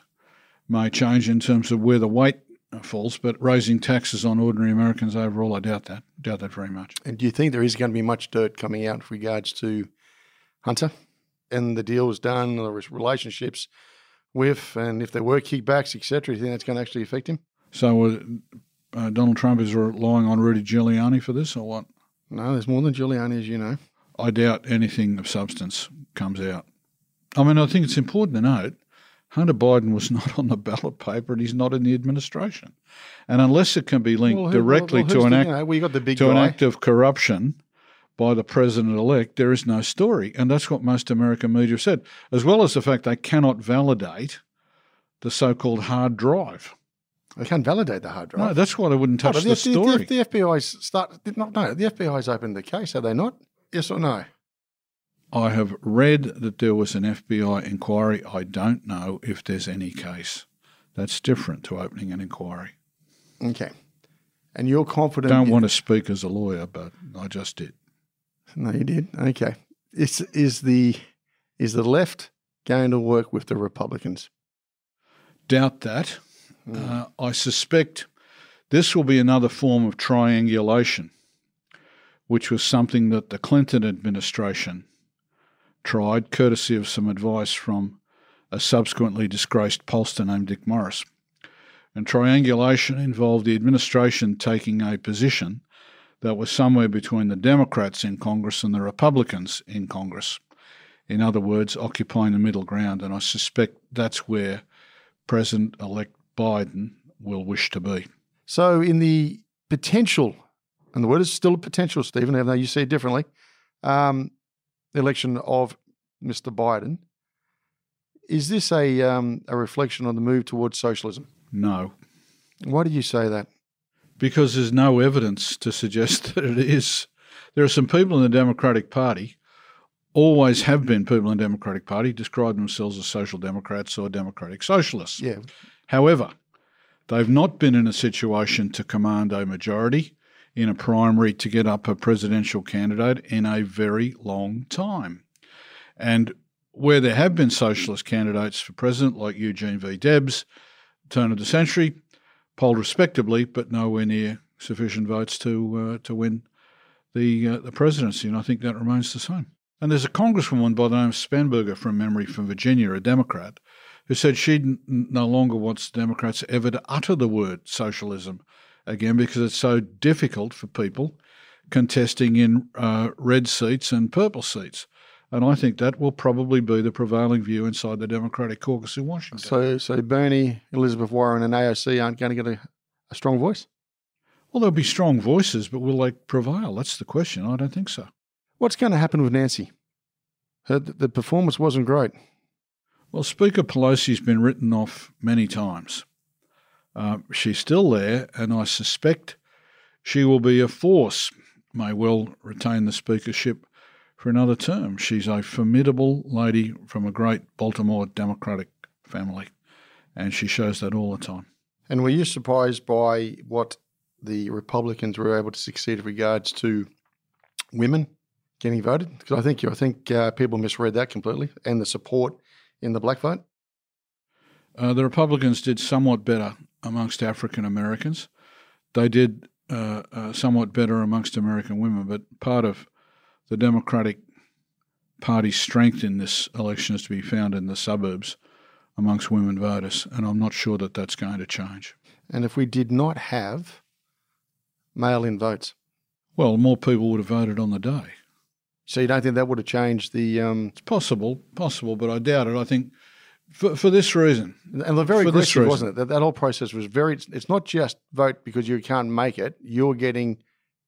may change in terms of where the weight falls, but raising taxes on ordinary Americans overall, I doubt that. Doubt that very much. And do you think there is going to be much dirt coming out with regards to Hunter and the deal was done, the relationships with, and if there were kickbacks, etc.? Do you think that's going to actually affect him? So, uh, uh, Donald Trump is relying on Rudy Giuliani for this or what? No, there's more than Giuliani, as you know. I doubt anything of substance comes out. I mean, I think it's important to note Hunter Biden was not on the ballot paper and he's not in the administration. And unless it can be linked Well, who- directly well, to an act you know, we got the big to an act of corruption by the president elect, there is no story. And that's what most American media have said, as well as the fact they cannot validate the so called hard drive. They can't validate the hard drive. No, that's why they wouldn't touch Oh, the, the, story. The, the FBI's start. Did not no. The FBI's opened the case, have they not? Yes or no? I have read that there was an FBI inquiry. I don't know if there's any case. That's different to opening an inquiry. Okay. And you're confident. Don't want to speak as a lawyer, but I just did. No, you did. Okay. Is is the is the left going to work with the Republicans? Doubt that. Uh, I suspect this will be another form of triangulation, which was something that the Clinton administration tried, courtesy of some advice from a subsequently disgraced pollster named Dick Morris. And triangulation involved the administration taking a position that was somewhere between the Democrats in Congress and the Republicans in Congress. In other words, occupying the middle ground. And I suspect that's where President elect Biden will wish to be. So, in the potential, and the word is still a potential, Stephen, even though you see it differently, um, election of Mr. Biden, is this a um, a reflection on the move towards socialism? No, Why do you say that? because there's no evidence to suggest that it is. There are some people in the Democratic Party, always have been people in the Democratic Party, describe themselves as social democrats or democratic socialists. Yeah, However, they've not been in a situation to command a majority in a primary to get up a presidential candidate in a very long time. And where there have been socialist candidates for president, like Eugene V. Debs, turn of the century, polled respectably, but nowhere near sufficient votes to uh, to win the uh, the presidency. And I think that remains the same. And there's a congresswoman by the name of Spanberger from memory from Virginia, a Democrat, who said she n- no longer wants Democrats ever to utter the word socialism again because it's so difficult for people contesting in uh, red seats and purple seats. And I think that will probably be the prevailing view inside the Democratic caucus in Washington. So, so Bernie, Elizabeth Warren, and AOC aren't going to get a, a strong voice. well, there'll be strong voices, but will they prevail? That's the question. I don't think so. What's going to happen with Nancy? Her, the performance wasn't great. Well, Speaker Pelosi's been written off many times. Uh, she's still there, and I suspect she will be a force, may well retain the speakership for another term. She's a formidable lady from a great Baltimore Democratic family, and she shows that all the time. And were you surprised by what the Republicans were able to succeed in regards to women getting voted? Because I think I think uh, people misread that completely, and the support in the black vote. Uh, the Republicans did somewhat better amongst African Americans. They did uh, uh, somewhat better amongst American women, but part of the Democratic Party's strength in this election is to be found in the suburbs amongst women voters, and I'm not sure that that's going to change. And if we did not have mail-in votes, Well, more people would have voted on the day. so you don't think that would have changed the? Um, It's possible, possible, but I doubt it. I think for, for this reason, and they're very aggressive, wasn't it? That, that whole process was very. It's not just vote because you can't make it. You're getting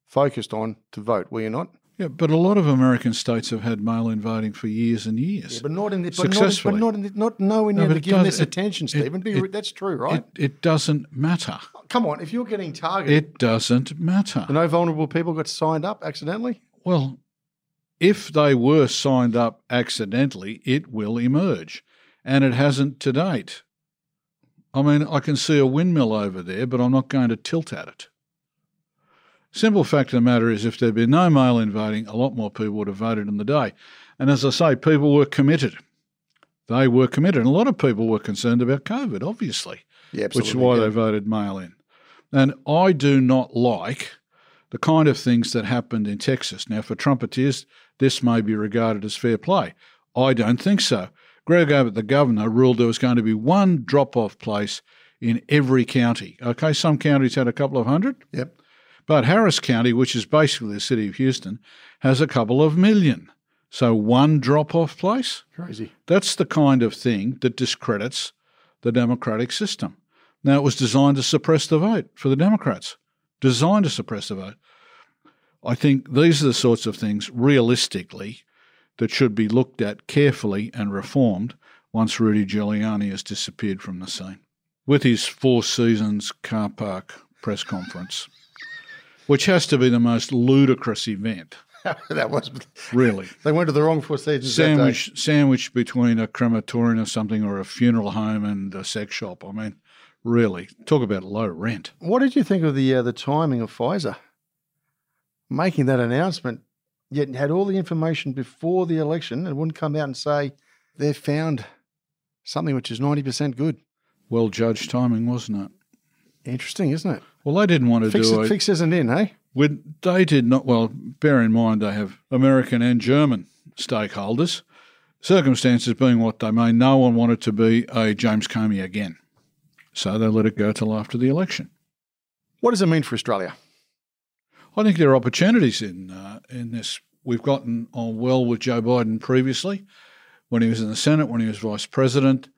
focused on to vote. Were you not? yeah, but a lot of American states have had mail-in voting for years and years. Yeah, but not in the, but not, in- Successfully. but not, in the, not nowhere No, near the giving this it- attention, it- Stephen. Be, it- that's true, right? It, it doesn't matter. Come on, if you're getting targeted, It doesn't matter. no vulnerable people got signed up accidentally. Well, if they were signed up accidentally, it will emerge. And it hasn't to date. I mean, I can see a windmill over there, but I'm not going to tilt at it. Simple fact of the matter is, if there'd been no mail in voting, a lot more people would have voted in the day. And as I say, people were committed. They were committed. And a lot of people were concerned about COVID, obviously Yeah, which is why they voted mail in. And I do not like the kind of things that happened in Texas. Now, for trumpeters, this may be regarded as fair play. I don't think so. Greg Abbott, the governor, ruled there was going to be one drop off place in every county. Okay, some counties had a couple of hundred. Yep. But Harris County, which is basically the city of Houston, has a couple of million. So one drop off place. Crazy. That's the kind of thing that discredits the democratic system. Now, it was designed to suppress the vote for the Democrats, designed to suppress the vote. I think these are the sorts of things, realistically, that should be looked at carefully and reformed once Rudy Giuliani has disappeared from the scene. With his Four Seasons car park press conference, which has to be the most ludicrous event, that was really. They went to the wrong Four Seasons. that day. Sandwich, sandwich between a crematorium or something or a funeral home and a sex shop. I mean, really, talk about low rent. What did you think of the uh, the timing of Pfizer making that announcement? Yet had all the information before the election and wouldn't come out and say they've found something which is ninety percent good. Well judged timing, wasn't it? Interesting, isn't it? Well, they didn't want to Fix, do it, a, fix isn't in, hey? They did not, well, bear in mind they have American and German stakeholders. Circumstances being what they may, no one wanted to be a James Comey again. So they let it go till after the election. What does it mean for Australia? I think there are opportunities in uh, in this. We've gotten on well with Joe Biden previously, when he was in the Senate, when he was vice president.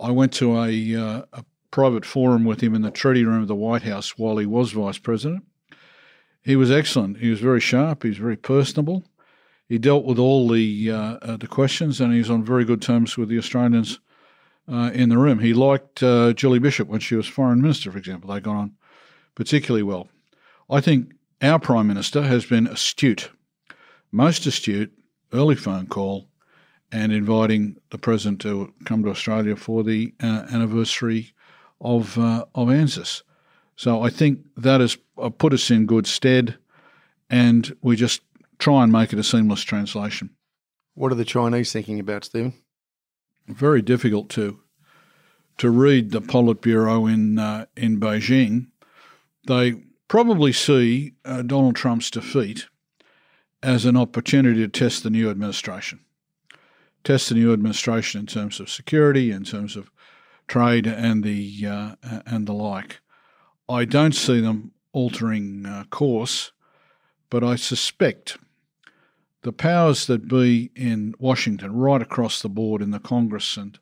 I went to a, uh, a private forum with him in the treaty room of the White House while he was vice president. He was excellent. He was very sharp. He was very personable. He dealt with all the uh, uh, the questions, and he's on very good terms with the Australians uh, in the room. He liked uh, Julie Bishop when she was foreign minister, for example. They got on particularly well. I think our prime minister has been astute, most astute. Early phone call, and inviting the president to come to Australia for the uh, anniversary of uh, of ANZUS. So I think that has uh, put us in good stead, and we just try and make it a seamless translation. What are the Chinese thinking about, Stephen? Very difficult to to read the Politburo in uh, in Beijing. They probably see uh, Donald Trump's defeat as an opportunity to test the new administration, test the new administration in terms of security, in terms of trade, and the uh, and the like. I don't see them altering uh, course, but I suspect the powers that be in Washington, right across the board in the Congress and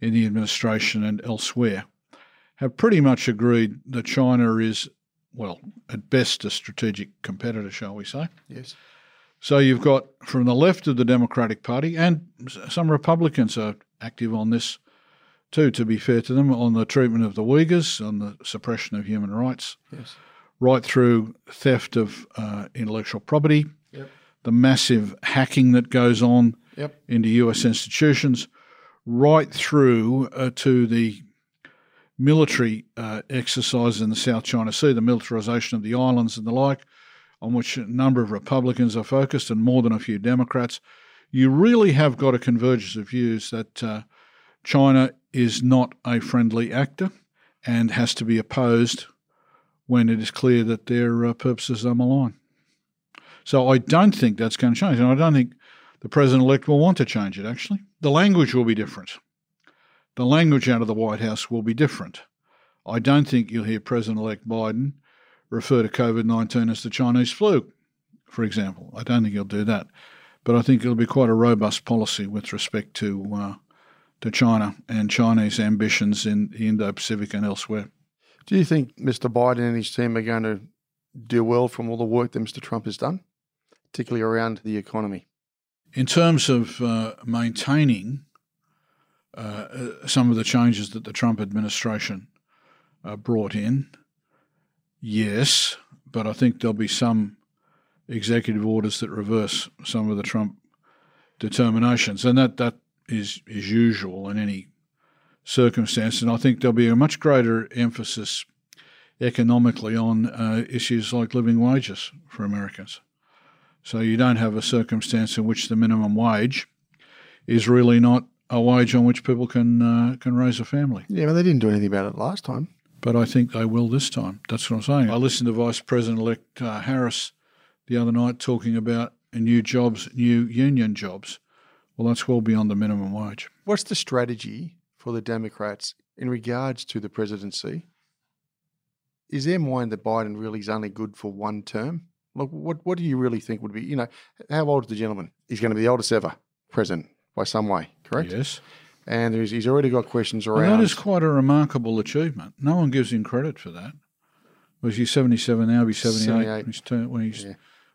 in the administration and elsewhere, have pretty much agreed that China is, well, at best a strategic competitor, shall we say. Yes. So you've got from the left of the Democratic Party, and some Republicans are active on this too, to be fair to them, on the treatment of the Uyghurs, on the suppression of human rights, Yes. right through theft of uh, intellectual property, Yep. the massive hacking that goes on Yep. into US institutions, right through uh, to the military uh, exercises in the South China Sea, the militarization of the islands and the like, on which a number of Republicans are focused and more than a few Democrats. You really have got a convergence of views that uh, China is not a friendly actor and has to be opposed when it is clear that their uh, purposes are malign. So I don't think that's going to change, and I don't think the president elect will want to change it, actually. The language will be different. The language out of the White House will be different. I don't think you'll hear President elect Biden refer to COVID 19 as the Chinese flu, for example. I don't think he'll do that. But I think it'll be quite a robust policy with respect to, uh, to China and Chinese ambitions in the Indo Pacific and elsewhere. Do you think Mr. Biden and his team are going to do well from all the work that Mr. Trump has done, particularly around the economy? In terms of uh, maintaining some of the changes that the Trump administration uh, brought in, yes, but I think there'll be some executive orders that reverse some of the Trump determinations, and that that is is usual in any circumstance. And I think there'll be a much greater emphasis economically on uh, issues like living wages for Americans. So you don't have a circumstance in which the minimum wage is really not a wage on which people can uh, can raise a family. Yeah, but they didn't do anything about it last time. But I think they will this time. That's what I'm saying. I listened to Vice President elect uh, Harris the other night talking about new jobs, new union jobs. Well, that's well beyond the minimum wage. What's the strategy for the Democrats in regards to the presidency, is their mind that Biden really is only good for one term? Look, what what do you really think would be? You know, how old is the gentleman? He's going to be the oldest ever president by some way, correct? Yes. And he's, he's already got questions around. that is quite a remarkable achievement. No one gives him credit for that. Was he 77 now? He'll be 78, 78. when his term, when, his, Yeah.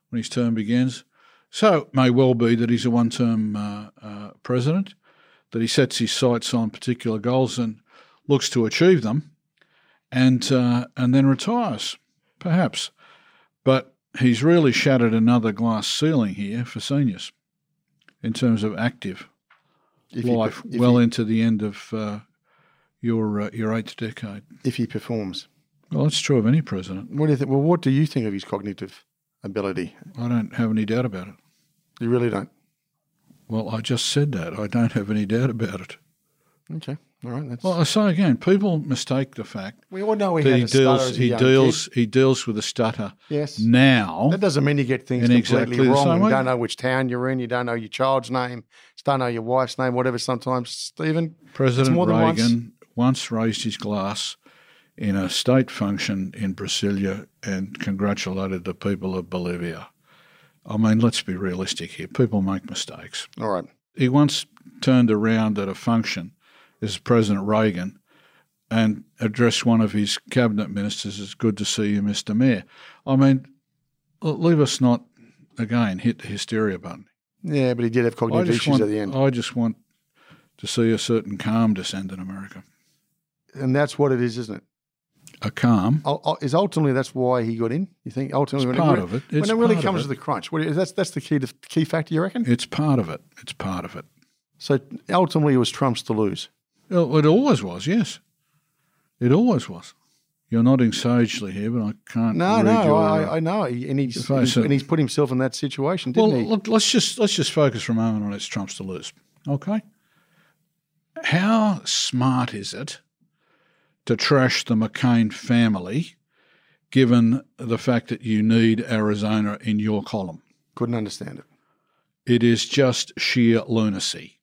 when his term begins. So it may well be that he's a one term uh, uh, president, that he sets his sights on particular goals and looks to achieve them and, uh, and then retires, perhaps. But he's really shattered another glass ceiling here for seniors in terms of active if life if well into the end of uh, your uh, your eighth decade. if he performs. Well, that's true of any president. What do you think? Well, what do you think of his cognitive ability? I don't have any doubt about it. You really don't. Well, I just said that. I don't have any doubt about it. Okay, all right. That's Well, I say again, people mistake the fact we all know he he a deals he deals kid. he deals with a stutter Yes. now. That doesn't mean you get things completely exactly wrong. You don't know which town you're in. You don't know your child's name. You don't know your wife's name. Whatever. Sometimes, Stephen. President more than once. Reagan once raised his glass in a state function in Brasilia and congratulated the people of Bolivia. I mean, let's be realistic here. People make mistakes. All right. he once turned around at a function as President Reagan and addressed one of his cabinet ministers as good to see you, Mr. Mayor. I mean, leave us not again hit the hysteria button. Yeah, but he did have cognitive issues want, at the end, I just want to see a certain calm descend in America. and that's what it is, isn't it? A calm. Is ultimately that's why he got in. You think ultimately It's when part it, of it. when it really comes it. to the crunch, what is, that's that's the key to, key factor. You reckon? It's part of it. It's part of it. So ultimately, it was Trump's to lose. Well, It always was, yes. It always was. You're nodding sagely here, but I can't. No, no, your, I, uh, I know, and he's, said- and he's put himself in that situation, Well, didn't he? look, let's just let's just focus for a moment on it's Trump's to lose. Okay. How smart is it to trash the McCain family, given the fact that you need Arizona in your column? Couldn't understand it. It is just sheer lunacy.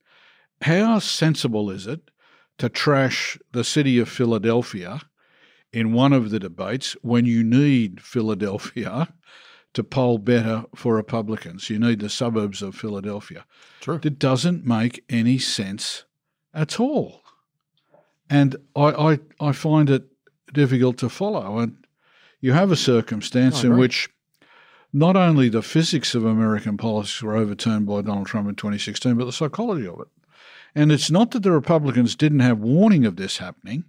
How sensible is it to trash the city of Philadelphia in one of the debates when you need Philadelphia to poll better for Republicans? You need the suburbs of Philadelphia. True. It doesn't make any sense at all. And I, I, I find it difficult to follow. And you have a circumstance in which not only the physics of American politics were overturned by Donald Trump in 2016, but the psychology of it. And it's not that the Republicans didn't have warning of this happening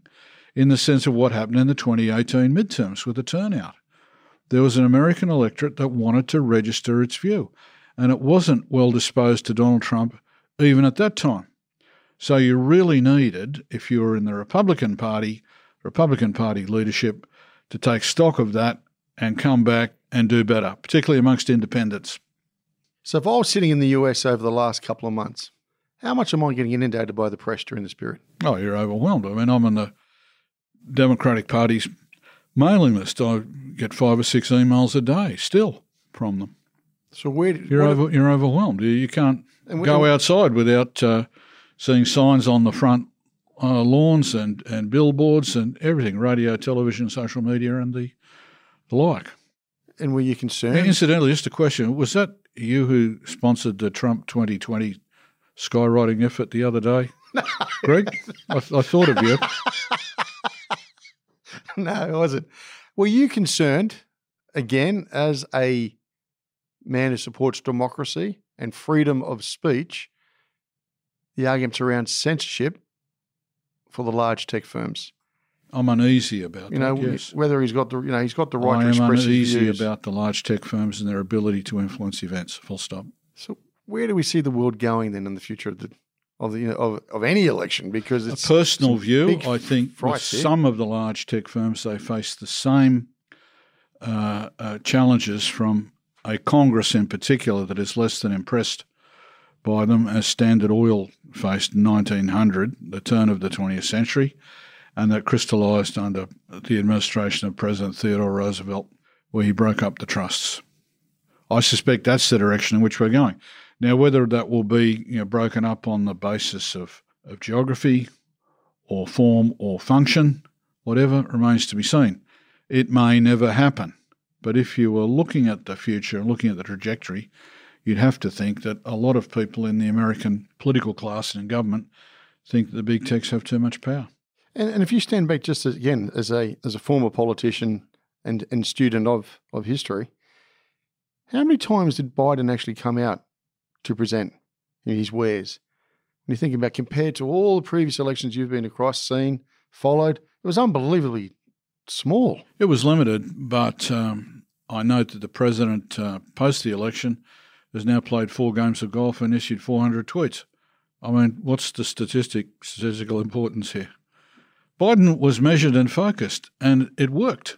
in the sense of what happened in the 2018 midterms with the turnout. There was an American electorate that wanted to register its view, and it wasn't well disposed to Donald Trump even at that time. So you really needed, if you were in the Republican Party, Republican Party leadership, to take stock of that and come back and do better, particularly amongst independents. So if I was sitting in the US over the last couple of months, how much am I getting inundated by the press during this period? Oh, you're overwhelmed. I mean, I'm on the Democratic Party's mailing list. I get five or six emails a day still from them. So where You're what- over, you're overwhelmed. You, you can't And we- go outside without uh, seeing signs on the front uh, lawns and, and billboards and everything, radio, television, social media, and the, the like. and were you concerned? Incidentally, just a question: Was that you who sponsored the Trump 2020 skywriting effort the other day, Greg? I, I thought of you. no, it wasn't. Were you concerned, again, as a man who supports democracy and freedom of speech, the arguments around censorship for the large tech firms? I'm uneasy about You know, that. Yes. whether he's got the you know he's got the right I to am uneasy views. about the large tech firms and their ability to influence events. Full stop. So where do we see the world going then in the future of the of the you know, of, of any election? Because it's A personal view, I think, some of the large tech firms, they face the same uh, uh, challenges from a Congress in particular that is less than impressed by them as Standard Oil faced in 1900, the turn of the 20th century, and that crystallised under the administration of President Theodore Roosevelt, where he broke up the trusts. I suspect that's the direction in which we're going. Now, whether that will be you know, broken up on the basis of, of geography or form or function, whatever remains to be seen. It may never happen. But if you were looking at the future, looking at the trajectory, you'd have to think that a lot of people in the American political class and in government think that the big techs have too much power. And, and if you stand back just as, again as a as a former politician and, and student of, of history, how many times did Biden actually come out to present his wares? When you're thinking about compared to all the previous elections you've been across, seen, followed, it was unbelievably small. It was limited, but um, I note that the president, uh, post the election, has now played four games of golf and issued 400 tweets. I mean, what's the statistic statistical importance here? Biden was measured and focused, and it worked.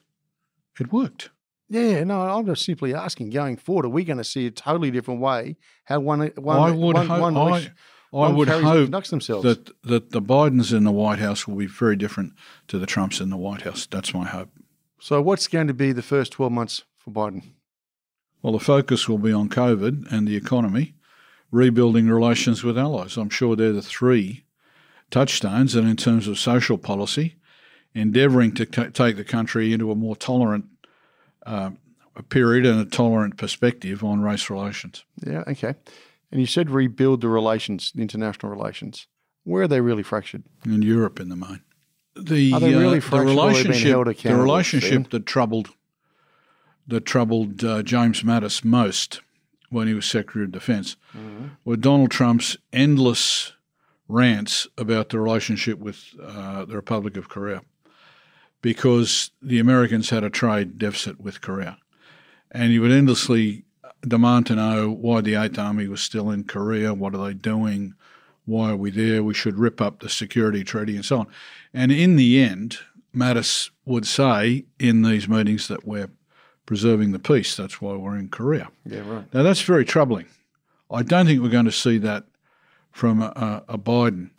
It worked. Yeah, no, I'm just simply asking. Going forward, are we going to see a totally different way how one one I would one, hope. one I, I one would hope conducts themselves? that that the Bidens in the White House will be very different to the Trumps in the White House. That's my hope. So, what's going to be the first 12 months for Biden? Well, the focus will be on COVID and the economy, rebuilding relations with allies. I'm sure they're the three touchstones. And in terms of social policy, endeavouring to ca- take the country into a more tolerant uh, period and a tolerant perspective on race relations. Yeah, okay. And you said rebuild the relations, the international relations. Where are they really fractured? in Europe in the main. The, Are they really uh, the fractured or relationship, the relationship that troubled that troubled uh, James Mattis most when he was Secretary of Defence Mm-hmm. were Donald Trump's endless rants about the relationship with uh, the Republic of Korea, because the Americans had a trade deficit with Korea, and he would endlessly demand to know why the Eighth Army was still in Korea, what are they doing, why are we there? We should rip up the security treaty and so on. And in the end, Mattis would say in these meetings that we're preserving the peace. That's why we're in Korea. Yeah, right. Now, that's very troubling. I don't think we're going to see that from a, a Biden.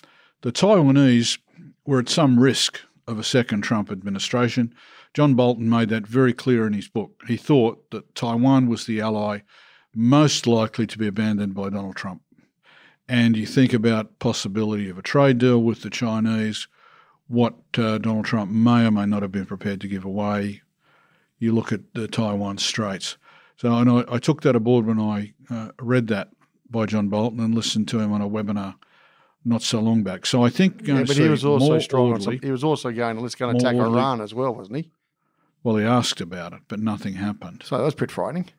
The Taiwanese were at some risk of a second Trump administration. John Bolton made that very clear in his book. He thought that Taiwan was the ally most likely to be abandoned by Donald Trump. And you think about possibility of a trade deal with the Chinese, what uh, Donald Trump may or may not have been prepared to give away. You look at the Taiwan Straits. So and I, I took that aboard when I uh, read that by John Bolton and listened to him on a webinar not so long back. So I think Yeah, going but to he see was also more strong. Orderly- he was also going, let's go and attack orderly. Iran as well, wasn't he? Well, he asked about it, but nothing happened. So that was pretty frightening.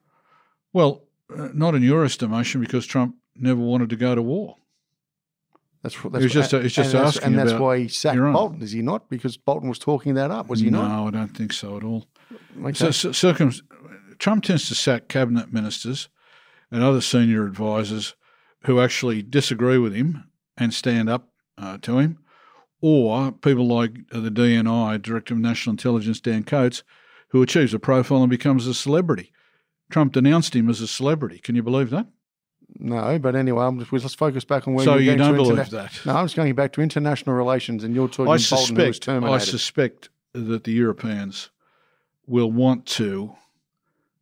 Well, uh, not in your estimation, because Trump never wanted to go to war. That's, that's was just- and it's just that's, asking and that's why he sacked Iran. Bolton, is he not? Because Bolton was talking that up, was he no, not? No, I don't think so at all. Okay. So, so circum- Trump tends to sack cabinet ministers and other senior advisors who actually disagree with him and stand up uh, to him, or people like uh, the DNI, Director of National Intelligence, Dan Coats, who achieves a profile and becomes a celebrity. Trump denounced him as a celebrity. Can you believe that? no, but anyway, I'm just, let's focus back on where So you're you going don't to believe interna- that? No, I'm just going back to international relations, and you're talking I Bolton who was suspect, I suspect that the Europeans will want to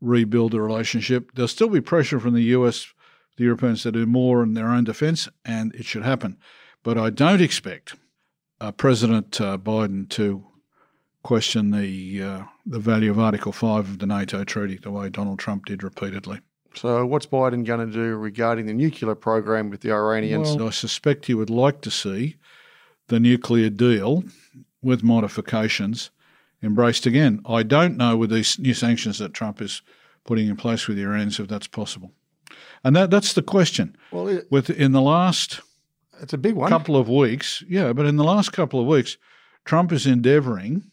rebuild the relationship. There'll still be pressure from the US, the Europeans to do more in their own defence, and it should happen. But I don't expect uh, President uh, Biden to question the uh, the value of Article Five of the NATO treaty the way Donald Trump did repeatedly. so what's Biden going to do regarding the nuclear program with the Iranians? Well, I suspect he would like to see the nuclear deal with modifications embraced again. I don't know with these new sanctions that Trump is putting in place with the Iranians if that's possible. And that, that's the question. well, it, With in the last it's a big one. couple of weeks, yeah, but in the last couple of weeks, Trump is endeavouring.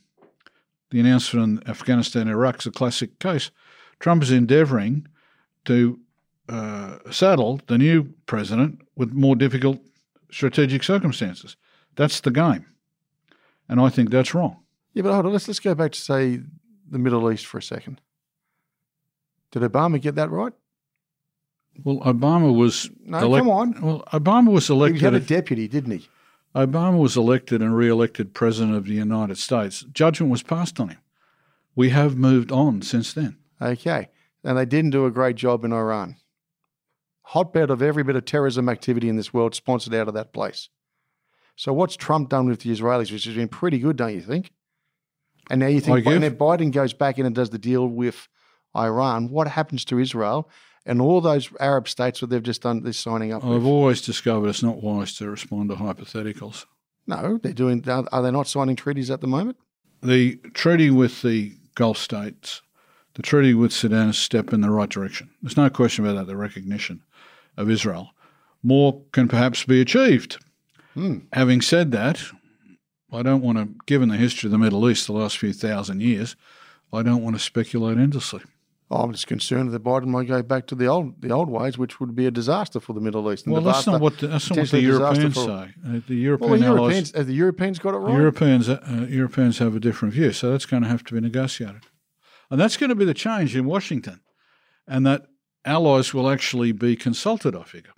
The announcement in Afghanistan and Iraq is a classic case. Trump is endeavouring to uh, saddle the new president with more difficult strategic circumstances. That's the game, and I think that's wrong. Yeah, but hold on. Let's let's go back to say the Middle East for a second. Did Obama get that right? Well, Obama was No, elec- come on. Well, Obama was elected. He had a deputy, didn't he? Obama was elected and re-elected president of the United States. Judgment was passed on him. We have moved on since then. Okay. And they didn't do a great job in Iran. Hotbed of every bit of terrorism activity in this world sponsored out of that place. So what's Trump done with the Israelis, which has been pretty good, don't you think? And now you think, and if Biden goes back in and does the deal with Iran, what happens to Israel and all those Arab states that they've just done this signing up I've with? always discovered it's not wise to respond to hypotheticals. No, they're doing. Are are they not signing treaties at the moment? The treaty with the Gulf states, the treaty with Sudan is a step in the right direction. There's no question about that, the recognition of Israel. More can perhaps be achieved. Hmm. Having said that, I don't want to, given the history of the Middle East the last few thousand years, I don't want to speculate endlessly. I'm just concerned that Biden might go back to the old the old ways, which would be a disaster for the Middle East. and Well, that's not what the, that's not what the potentially a disaster Europeans for- say. Uh, the European Well, the allies, Europeans, have the Europeans got it right. Europeans, uh, Europeans have a different view, so that's going to have to be negotiated, and that's going to be the change in Washington, and that allies will actually be consulted. I figure,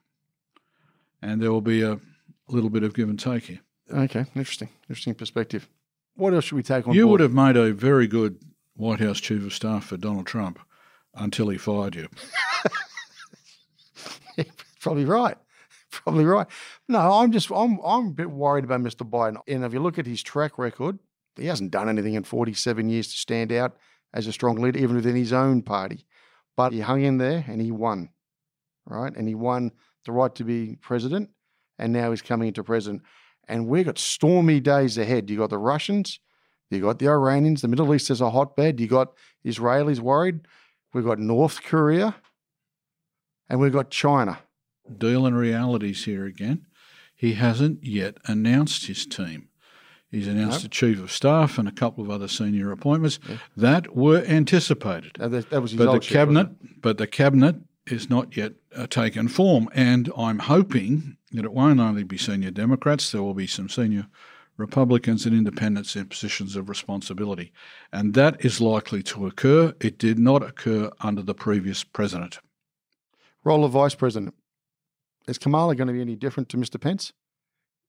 and there will be a little bit of give and take here. Okay, interesting, interesting perspective. What else should we take on You board? would have made a very good White House chief of staff for Donald Trump until he fired you. Probably right. Probably right. No, I'm just I'm I'm a bit worried about Mr. Biden. And if you look at his track record, he hasn't done anything in 47 years to stand out as a strong leader, even within his own party. But he hung in there and he won, right? And he won the right to be president, and now he's coming into president. And we've got stormy days ahead. You got the Russians, you got the Iranians, the Middle East is a hotbed. You got Israelis worried. We've got North Korea, and we've got China. deal in realities here again. He hasn't yet announced his team. He's announced Nope. a chief of staff and a couple of other senior appointments that were anticipated. Uh, That, that was his But the cabinet, but the cabinet is not yet uh, taken form, and I'm hoping that it won't only be senior Democrats. There will be some senior Republicans and independents in positions of responsibility, and that is likely to occur. It did not occur under the previous president. Role of vice president. Is Kamala going to be any different to Mr. Pence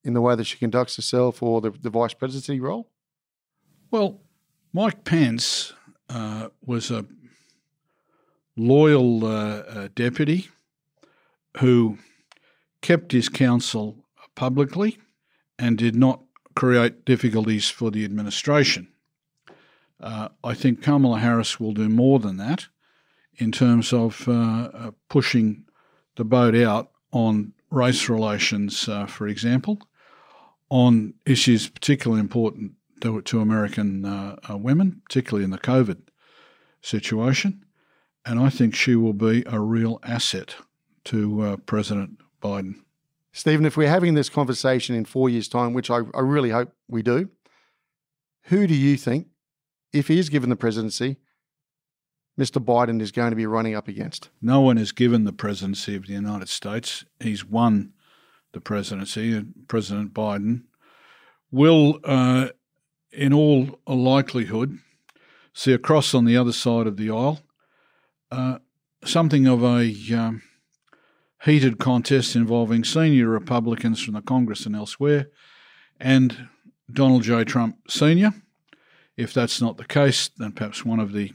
in the way that she conducts herself or the, the vice presidency role? Well, Mike Pence uh, was a loyal uh, uh, deputy who kept his counsel publicly and did not create difficulties for the administration. Uh, I think Kamala Harris will do more than that in terms of uh, uh, pushing the boat out on race relations, uh, for example, on issues particularly important to, to American uh, uh, women, particularly in the COVID situation. And I think she will be a real asset to President Biden. Stephen, if we're having this conversation in four years' time, which I, I really hope we do, who do you think, if he is given the presidency, Mr. Biden is going to be running up against? No one is given the presidency of the United States. He's won the presidency. President Biden will, uh, in all likelihood, see across on the other side of the aisle uh, something of a um, heated contests involving senior Republicans from the Congress and elsewhere and Donald J. Trump Sr. If that's not the case, then perhaps one of the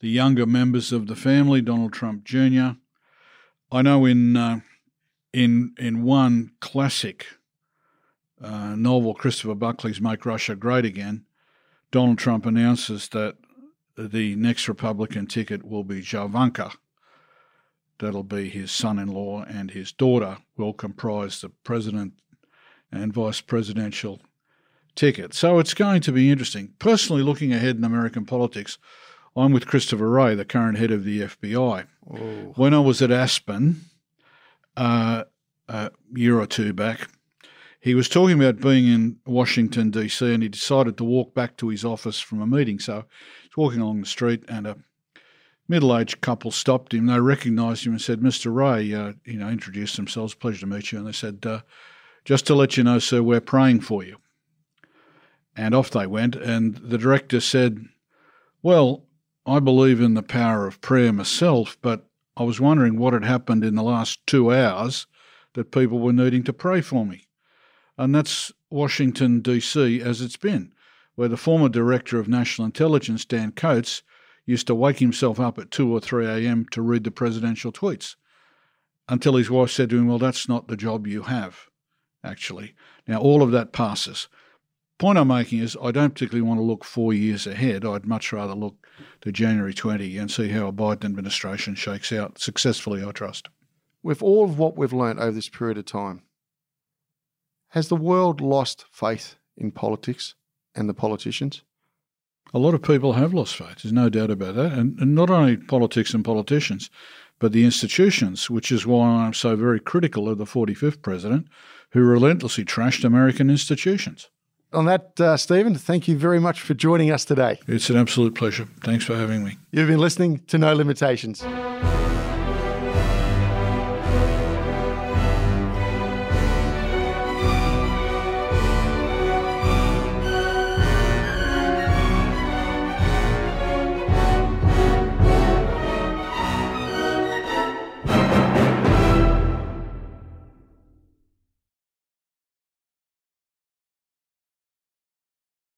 the younger members of the family, Donald Trump Jr. I know in uh, in in one classic uh, novel, Christopher Buckley's "Make Russia Great Again," Donald Trump announces that the next Republican ticket will be Javanka. That'll be his son-in-law, and his daughter will comprise the president and vice presidential ticket. So it's going to be interesting. Personally, looking ahead in American politics, I'm with Christopher Wray, the current head of the FBI. When I was at Aspen uh, a year or two back, he was talking about being in Washington, D.C., and he decided to walk back to his office from a meeting. So he's walking along the street, and a middle aged couple stopped him. They recognised him and said, Mr. Wray, uh, you know, introduced themselves, pleasure to meet you. And they said, uh, just to let you know, sir, we're praying for you. And off they went. And the director said, Well, I believe in the power of prayer myself, but I was wondering what had happened in the last two hours that people were needing to pray for me. And that's Washington, D.C., as it's been, where the former director of national intelligence, Dan Coats, used to wake himself up at 2 or 3 a.m. to read the presidential tweets until his wife said to him, Well, that's not the job you have, actually. Now, all of that passes. Point I'm making is I don't particularly want to look four years ahead. I'd much rather look to January 20 and see how a Biden administration shakes out successfully, I trust. With all of what we've learnt over this period of time, has the world lost faith in politics and the politicians? A lot of people have lost faith, there's no doubt about that. And, and not only politics and politicians, but the institutions, which is why I'm so very critical of the 45th president, who relentlessly trashed American institutions. On that, uh, Stephen, thank you very much for joining us today. It's an absolute pleasure. Thanks for having me. You've been listening to No Limitations.